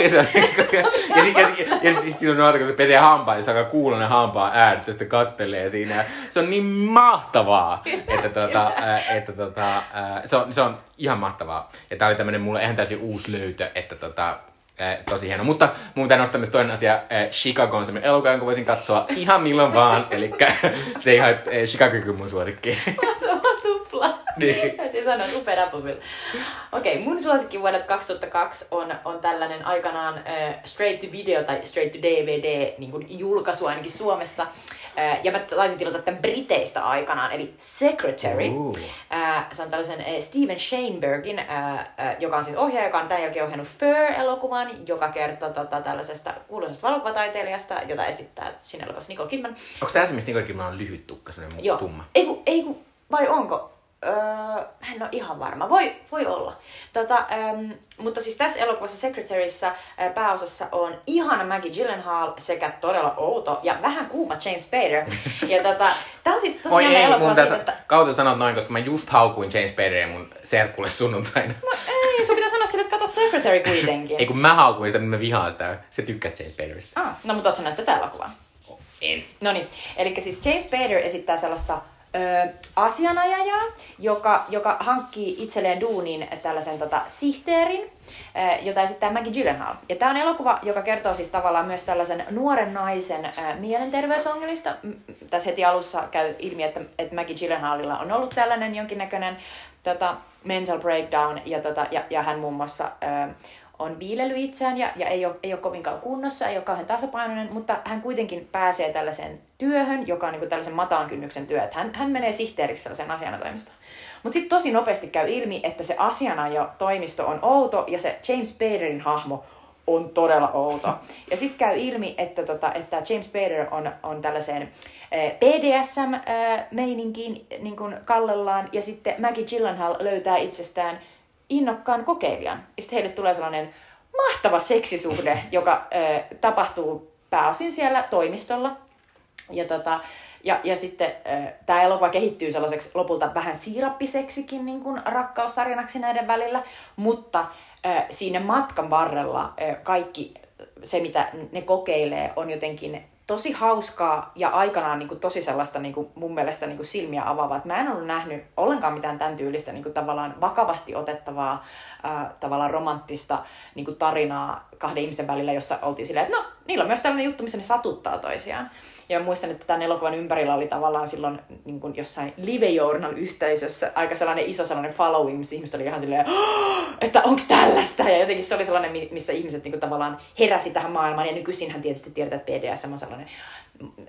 ja se on, [laughs] koska, ja, ja, ja, ja, ja siis silloin on kun se pesee hampaa, niin se alkaa kuulla ne hampaan äänet, ja sitten kattelee siinä. Ja se on niin mahtavaa, että, tota, [laughs] ää, että tota, ää, se, on, se on ihan mahtavaa. Ja tää oli tämmönen mulle ihan täysin uusi löytö, että tota, tosi hieno. Mutta mun pitää nostaa myös toinen asia. Ää, Chicago on semmoinen elokuva, jonka voisin katsoa ihan milloin vaan. [laughs] Eli se ihan, että Chicago on mun suosikki. [laughs] Tupla. Niin. Täytyy sanoa, että upea. Okei, okay, mun suosikki vuodelta 2002 on, on tällainen aikanaan äh, straight to video tai straight to DVD niin julkaisu ainakin Suomessa. Äh, ja mä taisin tilata tämän Briteistä aikanaan, eli Secretary. Ooh. Äh, se on tällaisen äh, Steven Sheinbergin, joka on siis ohjaaja, joka on tämän jälkeen ohjannut Fur-elokuvan, joka kertoo tota, tällaisesta kuuluisesta valokuvataiteilijasta, jota esittää siinä elokuvassa Nicole Kidman. Onko tämä se, mistä Nicole Kidman on lyhyt tukka, semmoinen Joo. tumma? Ei ku, ei ku, vai onko? Öö, en ole ihan varma. Voi, voi olla. Tota, ähm, mutta siis tässä elokuvassa Secretaryssä äh, pääosassa on ihana Maggie Gyllenhaal sekä todella outo ja vähän kuuma James Spader. ja [laughs] tota, tää on siis tosi Oi ei, elokuva mun siitä, että... kautta sanot noin, koska mä just haukuin James Spaderia mun serkulle sunnuntaina. No ei, sun pitää sanoa sille, että kato Secretary kuitenkin. Ei kun mä haukuin sitä, niin mä vihaan sitä. Se tykkäsi James Spaderista. ah, no mutta ootko sä nähnyt tätä elokuvaa? En. No niin, eli siis James Spader esittää sellaista ö, asianajajaa, joka, joka hankkii itselleen duunin tällaisen tota, sihteerin, ö, jota esittää Maggie Gyllenhaal. Ja tämä on elokuva, joka kertoo siis tavallaan myös tällaisen nuoren naisen ö, mielenterveysongelmista. Tässä heti alussa käy ilmi, että, että Maggie Gyllenhaalilla on ollut tällainen jonkinnäköinen tota, mental breakdown, ja, tota, ja, ja hän muun muassa ö, on viilellyt itseään ja, ja ei, ole, ei ole kovinkaan kunnossa, ei ole kauhean tasapainoinen, mutta hän kuitenkin pääsee tällaiseen työhön, joka on niin kuin tällaisen matalan kynnyksen työ. Että hän, hän menee sihteeriksi sellaiseen asianajotoimistoon. Mutta sitten tosi nopeasti käy ilmi, että se asianajotoimisto on outo ja se James Spaderin hahmo on todella outo. Ja sitten käy ilmi, että, tota, että James Spader on, on tällaiseen eh, BDSM-meininkiin niin kuin kallellaan, ja sitten Maggie Gyllenhaal löytää itsestään innokkaan kokeilijan. Ja sitten heille tulee sellainen mahtava seksisuhde, [laughs] joka ö, tapahtuu pääosin siellä toimistolla. Ja, tota, ja, ja sitten tämä elokuva kehittyy sellaiseksi lopulta vähän siirappiseksikin niin kuin rakkaustarinaksi näiden välillä, mutta ö, siinä matkan varrella ö, kaikki se, mitä ne kokeilee, on jotenkin tosi hauskaa ja aikanaan niin kuin, tosi sellaista niin kuin, mun mielestä niin kuin, silmiä avaavaa. Et mä en ollut nähnyt ollenkaan mitään tämän tyylistä niin kuin, tavallaan vakavasti otettavaa, ää, tavallaan romanttista niin kuin, tarinaa kahden ihmisen välillä, jossa oltiin silleen, että no, niillä on myös tällainen juttu, missä ne satuttaa toisiaan. Ja mä muistan, että tämän elokuvan ympärillä oli tavallaan silloin niin kuin jossain Live Journal-yhteisössä aika sellainen iso sellainen following, missä ihmiset oli ihan silleen, "Oh, että onko tällaista? Ja jotenkin se oli sellainen, mi- missä ihmiset niin kuin tavallaan heräsi tähän maailmaan. Ja nykyisinhän tietysti tiedetään, että BDSM on sellainen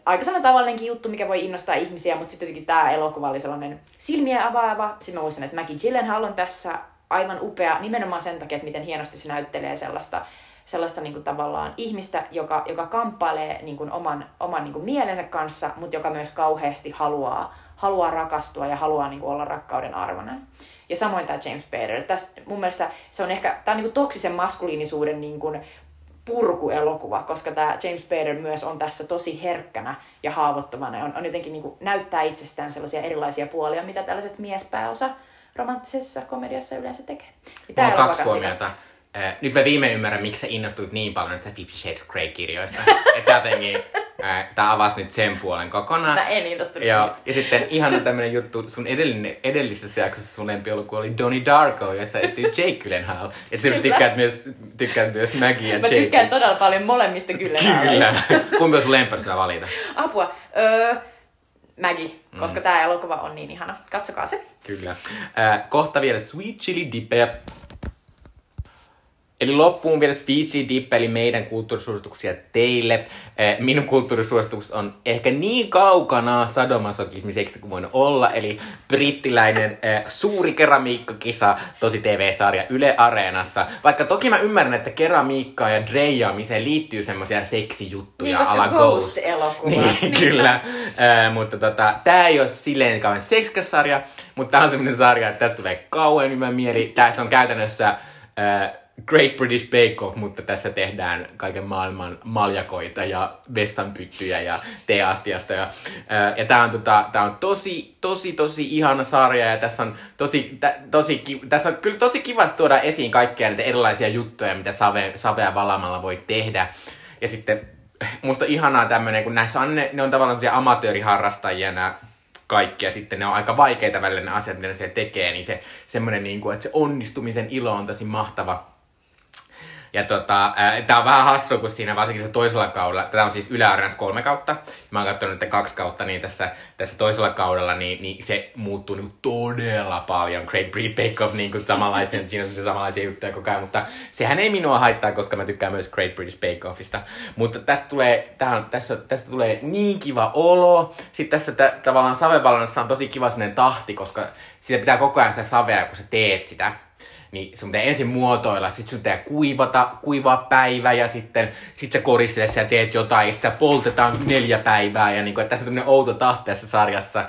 aika sellainen tavallinenkin juttu, mikä voi innostaa ihmisiä, mutta sitten tietenkin tämä elokuva oli sellainen silmiä avaava. Sitten mä muistan, että Maggie Gyllenhaal on tässä aivan upea nimenomaan sen takia, että miten hienosti se näyttelee sellaista sellaista niin kuin tavallaan ihmistä, joka, joka kamppailee niin kuin oman, oman niin kuin mielensä kanssa, mutta joka myös kauheasti haluaa, haluaa rakastua ja haluaa niin kuin olla rakkauden arvoinen. Ja samoin tämä James Bader. Tässä, mun mielestä se on ehkä, tämä on niin kuin toksisen maskuliinisuuden niin kuin purkuelokuva, koska tämä James Bader myös on tässä tosi herkkänä ja haavoittuvana. On, on jotenkin niin kuin, näyttää itsestään sellaisia erilaisia puolia, mitä tällaiset miespääosa romanttisessa komediassa yleensä tekee. Ja Mulla on kaksi huomiota. Eh, Nyt mä viime ymmärrän, miksi sä innostuit niin paljon näistä Fifty Shades of Grey-kirjoista. [laughs] Että jotenkin eh, tää avasi nyt sen puolen kokonaan. Mä en innostunut Joo. niistä. Ja sitten ihan tämmönen juttu, sun edellinen, edellisessä jaksossa sun lempielokuva oli Donnie Darko, jossa ettyy Jake Gyllenhaal. Ja sä tykkäät myös, tykkäät myös Maggie ja Mä Jake. tykkään todella paljon molemmista kyllä. Kyllä. Kumpi on sun lemppari, mä valita? Apua. Öö, Maggie, koska mm. tämä elokuva on niin ihana. Katsokaa se. Kyllä. Äh, kohta vielä Sweet Chili Dipper. Eli loppuun vielä Speechy Dip, eli meidän kulttuurisuosituksia teille. Eh, Minun kulttuurisuositus on ehkä niin kaukana sadomasokismiseksi kuin voin olla, eli brittiläinen eh, suuri keramiikkakisa, tosi TV-sarja Yle Areenassa. Vaikka toki mä ymmärrän, että keramiikkaan ja dreijaamiseen liittyy semmoisia seksijuttuja Niin, ala Ghost. [laughs] Niin, Niin. kyllä. Äh, mutta tota, tää ei ole silleen kauhean seksikäs sarja, mutta tää on semmonen sarja, että tästä tulee kauhean hyvä mieli. Tässä on käytännössä äh, Great British Bake Off, mutta tässä tehdään kaiken maailman maljakoita ja vessanpyttyjä ja teeastiasta. Ja, ja tää on, tota, tää on tosi, tosi, tosi ihana sarja ja tässä on tosi, tä, tosi, tässä on kyllä tosi kivasti tuoda esiin kaikkia näitä erilaisia juttuja, mitä save, savea valamalla voi tehdä. Ja sitten musta ihanaa tämmönen, kun näissä on, ne, ne on tavallaan amatööriharrastajia nämä kaikki, ja sitten ne on aika vaikeita välillä ne asiat, mitä ne tekee, niin se semmoinen, niin kuin, että se onnistumisen ilo on tosi mahtava. Ja tota, ää, tää on vähän hassu, kun siinä varsinkin se toisella kaudella, tätä on siis Yle kolme kautta, mä oon katsonut nyt kaksi kautta, niin tässä, tässä toisella kaudella niin, niin se muuttuu niin todella paljon. Great British Bake Off, niin kuin samanlaisia, [laughs] siinä on samanlaisia juttuja koko ajan, mutta sehän ei minua haittaa, koska mä tykkään myös Great British Bake Offista. Mutta tästä tulee, tähän, tässä, tästä tulee niin kiva olo. Sitten tässä tä, tavallaan savevalonnassa on tosi kiva semmoinen tahti, koska sitä pitää koko ajan sitä savea, kun sä teet sitä niin sun pitää ensin muotoilla, sit sun pitää kuivata, kuivaa päivä ja sitten sit sä koristelet, sä teet jotain ja sitä poltetaan neljä päivää ja niin että tässä on tämmönen outo tahti tässä sarjassa.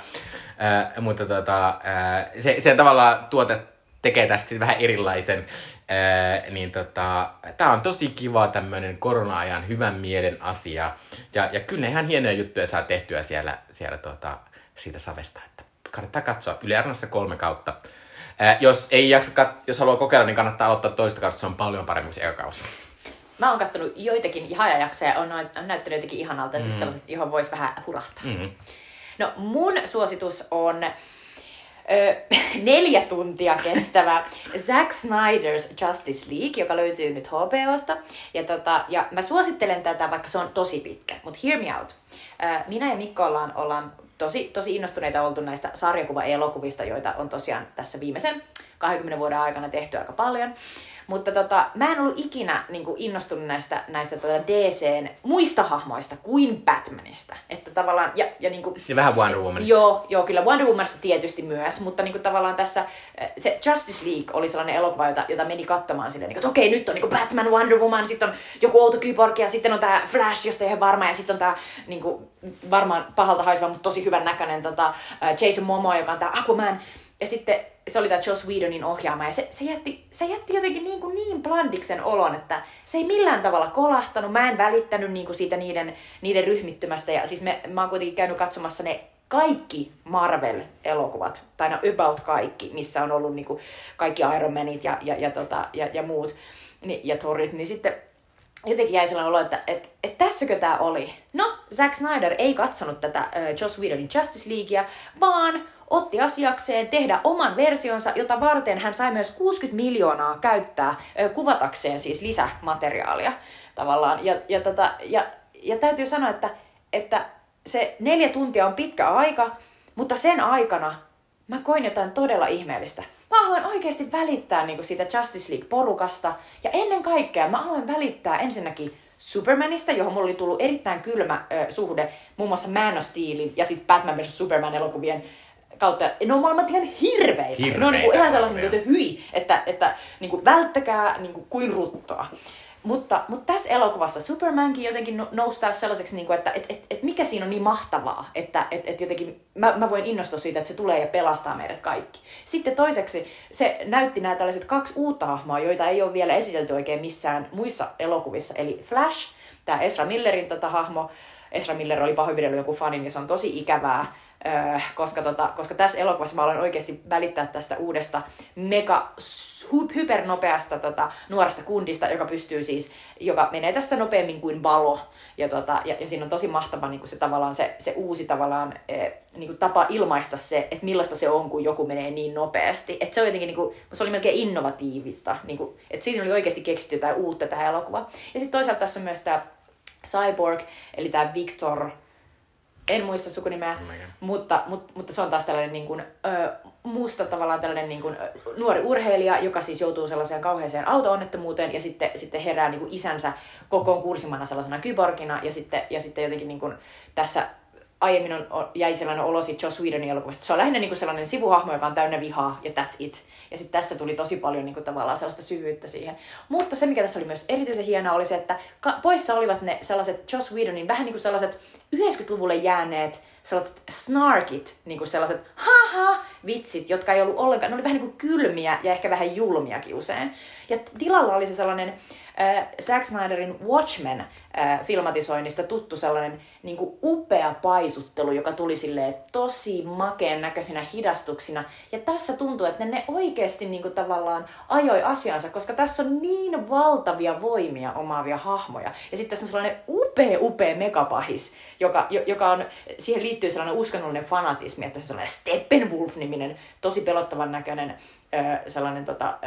Ää, mutta tota, ää, se, se tavallaan tuo tästä, tekee tästä vähän erilaisen. Ää, niin tota, tää on tosi kiva tämmönen korona-ajan hyvän mielen asia. Ja, ja kyllä ihan hienoja juttuja, että saa tehtyä siellä, siellä tota, siitä savesta. Että kannattaa katsoa Yle Arnassa kolme kautta. Ää, jos ei jaksa, kat- jos haluaa kokeilla, niin kannattaa aloittaa toista kautta, se on paljon paremmin kuin se eka kausi. Mä oon kattonut joitakin hajajaksoja ja on, on näyttänyt jotenkin ihanalta, että mm. sellaiset, johon voisi vähän hurahtaa. Mm-hmm. No mun suositus on ö, [laughs] neljä tuntia kestävä [laughs] Zack Snyder's Justice League, joka löytyy nyt HBOsta. Ja, tota, ja mä suosittelen tätä, vaikka se on tosi pitkä, mutta hear me out. Minä ja Mikko ollaan, ollaan tosi, tosi innostuneita oltu näistä sarjakuva-elokuvista, joita on tosiaan tässä viimeisen 20 vuoden aikana tehty aika paljon. Mutta tota, mä en ollut ikinä niin kuin, innostunut näistä, näistä tota DCn muista hahmoista kuin Batmanista. Että tavallaan, ja, ja niin kuin, Ja vähän Wonder Womanista. Joo, joo, kyllä Wonder Womanista tietysti myös, mutta niin kuin tavallaan tässä eh, se Justice League oli sellainen elokuva, jota, jota meni katsomaan silleen, niin kuin, että okei, nyt on niin kuin Batman, Wonder Woman, sitten on joku outo kyborg ja sitten on tämä Flash, josta ei ole varma, ja sitten on tämä niin kuin, varmaan pahalta haiseva, mutta tosi hyvän näköinen tota, eh, Jason Momoa, joka on tämä Aquaman, ja sitten se oli tämä Joss Whedonin ohjaama, ja se, se, jätti, se jätti jotenkin niin, kuin niin blandiksen olon, että se ei millään tavalla kolahtanut, mä en välittänyt niin kuin siitä niiden, niiden ryhmittymästä, ja siis me, mä oon kuitenkin käynyt katsomassa ne kaikki Marvel-elokuvat, tai no about kaikki, missä on ollut niin kuin kaikki Iron Manit ja, ja, ja, tota, ja, ja muut, niin, ja Thorit, niin sitten jotenkin jäi sellainen olo, että et, et tässäkö tämä oli? No, Zack Snyder ei katsonut tätä äh, Joss Whedonin Justice Leaguea, vaan otti asiakseen tehdä oman versionsa, jota varten hän sai myös 60 miljoonaa käyttää kuvatakseen siis lisämateriaalia tavallaan. Ja, ja, tota, ja, ja täytyy sanoa, että, että se neljä tuntia on pitkä aika, mutta sen aikana mä koin jotain todella ihmeellistä. Mä aloin oikeasti välittää niin siitä Justice League-porukasta. Ja ennen kaikkea mä aloin välittää ensinnäkin Supermanista, johon mulla oli tullut erittäin kylmä ö, suhde, muun muassa Man of Steelin ja sitten Batman vs. Superman elokuvien kautta. Ne on molemmat ihan hirveitä. ne on niin kuin Hirveitä ihan sellaisia, että hyi, että, että niin kuin välttäkää niin kuin, kuin ruttoa. Mutta, mutta tässä elokuvassa Supermankin jotenkin no- nousi taas sellaiseksi, niin kuin, että et, et, et mikä siinä on niin mahtavaa, että et, et jotenkin mä, mä voin innostua siitä, että se tulee ja pelastaa meidät kaikki. Sitten toiseksi se näytti nämä tällaiset kaksi uutta hahmoa, joita ei ole vielä esitelty oikein missään muissa elokuvissa. Eli Flash, tämä Ezra Millerin tota hahmo, Ezra Miller oli pahoinpidellyt joku fanin ja se on tosi ikävää, öö, koska, tota, koska tässä elokuvassa mä aloin oikeasti välittää tästä uudesta mega hypernopeasta tota, nuoresta kundista, joka pystyy siis, joka menee tässä nopeammin kuin valo. Ja, tota, ja, ja siinä on tosi mahtava niin kuin se, tavallaan, se, se uusi tavallaan, e, niin kuin tapa ilmaista se, että millaista se on, kun joku menee niin nopeasti. Et se, on jotenkin, niin kuin, se oli melkein innovatiivista. Niin kuin, että siinä oli oikeasti keksitty jotain uutta tähän elokuvaan. Ja sitten toisaalta tässä on myös tämä Cyborg, eli tämä Victor, en muista sukunimeä, Mäkään. mutta, mutta, mutta se on taas tällainen niin kuin, ö, musta tavallaan tällainen niin kuin, nuori urheilija, joka siis joutuu sellaiseen kauheeseen auto-onnettomuuteen ja sitten, sitten herää niin kuin isänsä kokoon kursimana sellaisena kyborgina ja sitten, ja sitten jotenkin niin kuin, tässä aiemmin on, on, jäi sellainen olo siitä Joss Whedonin elokuvasta. Se on lähinnä niin kuin sellainen sivuhahmo, joka on täynnä vihaa ja that's it. Ja sitten tässä tuli tosi paljon niin kuin, tavallaan sellaista syvyyttä siihen. Mutta se, mikä tässä oli myös erityisen hienoa, oli se, että ka- poissa olivat ne sellaiset Joss Whedonin vähän niin kuin sellaiset 90-luvulle jääneet sellaiset snarkit, niin kuin sellaiset haha vitsit, jotka ei ollut ollenkaan, ne oli vähän niin kuin kylmiä ja ehkä vähän julmiakin usein. Ja tilalla oli se sellainen äh, Zack Snyderin Watchmen äh, filmatisoinnista tuttu sellainen niin kuin upea paisuttelu, joka tuli silleen tosi makeen näköisinä hidastuksina. Ja tässä tuntuu, että ne, ne oikeasti niin kuin tavallaan ajoi asiansa, koska tässä on niin valtavia voimia omaavia hahmoja. Ja sitten tässä on sellainen upea, upea megapahis, joka, jo- joka on, siihen liittyy sellainen uskonnollinen fanatismi, että se sellainen Steppenwolf-niminen, tosi pelottavan näköinen sellainen tota,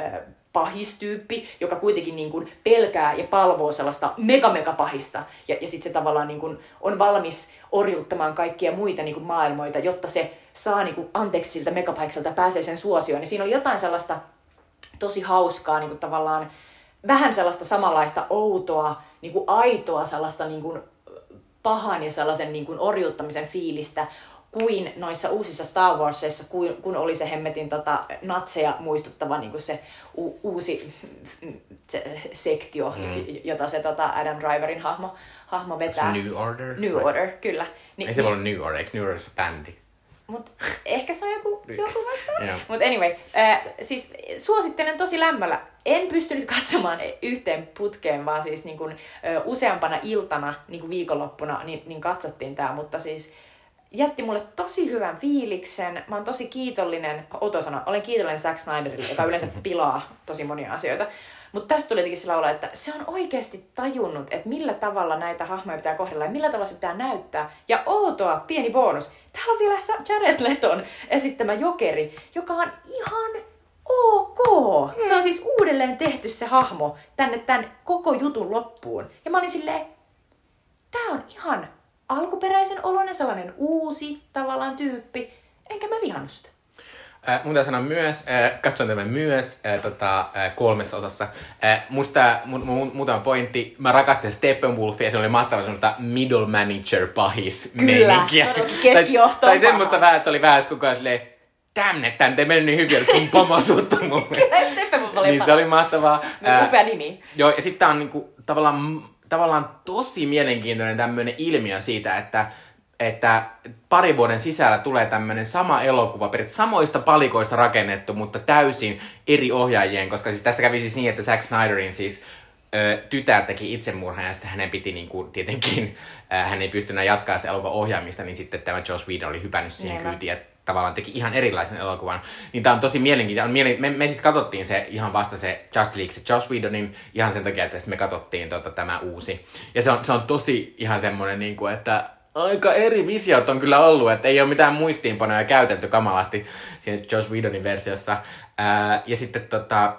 pahistyyppi, joka kuitenkin niin kuin pelkää ja palvoo sellaista mega mega pahista. Ja, ja sitten se tavallaan niin kuin on valmis orjuuttamaan kaikkia muita niin kuin maailmoita, jotta se saa niin kuin anteeksi siltä megapahikselta pääsee sen suosioon. Ja siinä oli jotain sellaista tosi hauskaa niin kuin tavallaan vähän sellaista samanlaista outoa, niin kuin aitoa sellaista niin kuin pahan ja sellaisen niin kuin orjuuttamisen fiilistä kuin noissa uusissa Star Warsissa, kun, kun oli se hemmetin tota, natseja muistuttava niin kuin se u, uusi se, sektio, mm. jota se tota, Adam Driverin hahmo, hahmo vetää. New Order? New Vai- Order, kyllä. Ni, Ei se voi olla New Order, eikö New Order se bändi? Mut ehkä se on joku, joku vastaan. Joo. Mutta anyway, äh, siis suosittelen tosi lämmöllä. En pystynyt katsomaan yhteen putkeen, vaan siis niin kun, ö, useampana iltana niin kun viikonloppuna niin, niin katsottiin tämä, mutta siis jätti mulle tosi hyvän fiiliksen. Mä oon tosi kiitollinen, outo sana, olen kiitollinen Zack Snyderille, joka yleensä [laughs] pilaa tosi monia asioita. Mutta tästä tuli jotenkin sillä olla, että se on oikeasti tajunnut, että millä tavalla näitä hahmoja pitää kohdella ja millä tavalla se pitää näyttää. Ja outoa, pieni bonus. Täällä on vielä Jared Leton esittämä jokeri, joka on ihan ok. Se on siis uudelleen tehty se hahmo tänne tämän koko jutun loppuun. Ja mä olin silleen, tää on ihan alkuperäisen oloinen, sellainen uusi tavallaan tyyppi. Enkä mä vihannut sitä. Äh, mun sanoa myös, äh, katson tämän myös äh, tota, äh, kolmessa osassa. Äh, musta mun, mun, muutama pointti. Mä rakastin Steppenwolfia ja se oli mahtava semmoista middle manager pahis Kyllä, keskijohtoon tai, tai semmoista vähän, että oli vähän, että kukaan silleen, damn it, nyt ei mennyt niin hyvin, että sun pomo suuttui mulle. [laughs] Steppenwolf oli niin se oli mahtavaa. Myös Äh, upea nimi. Joo, ja sitten tää on niinku, tavallaan, tavallaan tosi mielenkiintoinen tämmöinen ilmiö siitä, että että pari vuoden sisällä tulee tämmöinen sama elokuva, periaatteessa samoista palikoista rakennettu, mutta täysin eri ohjaajien, koska siis tässä kävi siis niin, että Zack Snyderin siis ö, tytär teki itsemurhan ja sitten hänen piti niin kuin, tietenkin, ö, hän ei pystynyt jatkaa sitä elokuvan ohjaamista, niin sitten tämä Joss Whedon oli hypännyt siihen Niinpä. kyytiin ja tavallaan teki ihan erilaisen elokuvan. Niin tää on tosi mielenkiintoinen. Mielen... me, me, siis katsottiin se ihan vasta se Just League, se Joss Whedonin ihan sen takia, että sitten me katsottiin tota, tämä uusi. Ja se on, se on tosi ihan semmonen, niin kuin, että aika eri visiot on kyllä ollut, että ei ole mitään muistiinpanoja käytelty kamalasti siinä Joss Whedonin versiossa. Ää, ja sitten tota,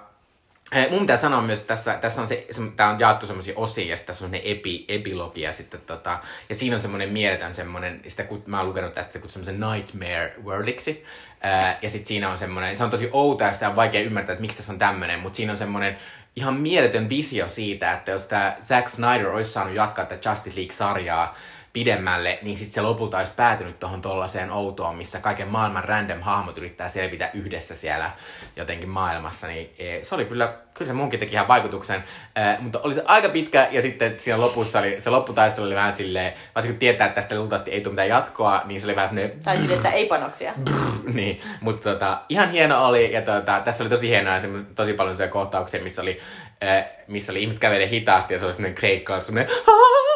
Mun pitää sanoa myös, että tässä, tässä on se, se tää on jaettu semmoisia osia, ja tässä on semmoinen epi, epilogi, ja sitten tota, ja siinä on semmoinen mieletön semmoinen, sitä kun mä oon lukenut tästä kun semmoisen Nightmare Worldiksi, ää, ja sitten siinä on semmoinen, se on tosi outo, ja sitä on vaikea ymmärtää, että miksi tässä on tämmöinen, mutta siinä on semmoinen ihan mieletön visio siitä, että jos tämä Zack Snyder olisi saanut jatkaa tätä Justice League-sarjaa, pidemmälle, niin sitten se lopulta olisi päätynyt tuohon tollaiseen outoon, missä kaiken maailman random hahmot yrittää selvitä yhdessä siellä jotenkin maailmassa, niin eh, se oli kyllä, kyllä se munkin teki ihan vaikutuksen, eh, mutta oli se aika pitkä ja sitten siinä lopussa oli, se lopputaistelu oli vähän silleen, varsinkin kun tietää, että tästä luultavasti ei tule mitään jatkoa, niin se oli vähän semmoinen Tai sille, että ei panoksia. [laughs] niin, mutta tota, ihan hieno oli, ja tota, tässä oli tosi hienoa, semmo- tosi paljon kohtauksia, missä oli, äh, missä oli ihmiset kävelee hitaasti, ja se oli semmoinen kreikka, semmoinen [laughs]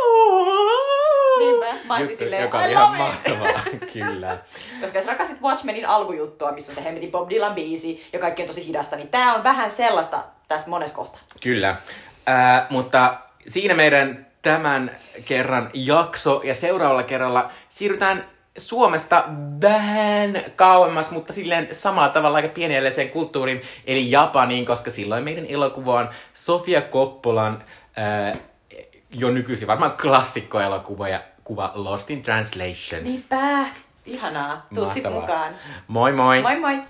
mä juttu, silleen, joka oli ihan mahtavaa, [laughs] kyllä. Koska jos rakastit Watchmenin alkujuttua, missä on se hemmetin Bob Dylan biisi ja kaikki on tosi hidasta, niin tää on vähän sellaista tässä monessa kohtaa. Kyllä. Äh, mutta siinä meidän tämän kerran jakso, ja seuraavalla kerralla siirrytään Suomesta vähän kauemmas, mutta silleen samalla tavalla aika pienialaiseen kulttuuriin, eli Japaniin, koska silloin meidän elokuva on Sofia Koppolan äh, jo nykyisin varmaan klassikkoelokuva ja kuva Lost in Translation. Niinpä. Ihanaa. Tuu sit mukaan. Moi moi! Moi moi!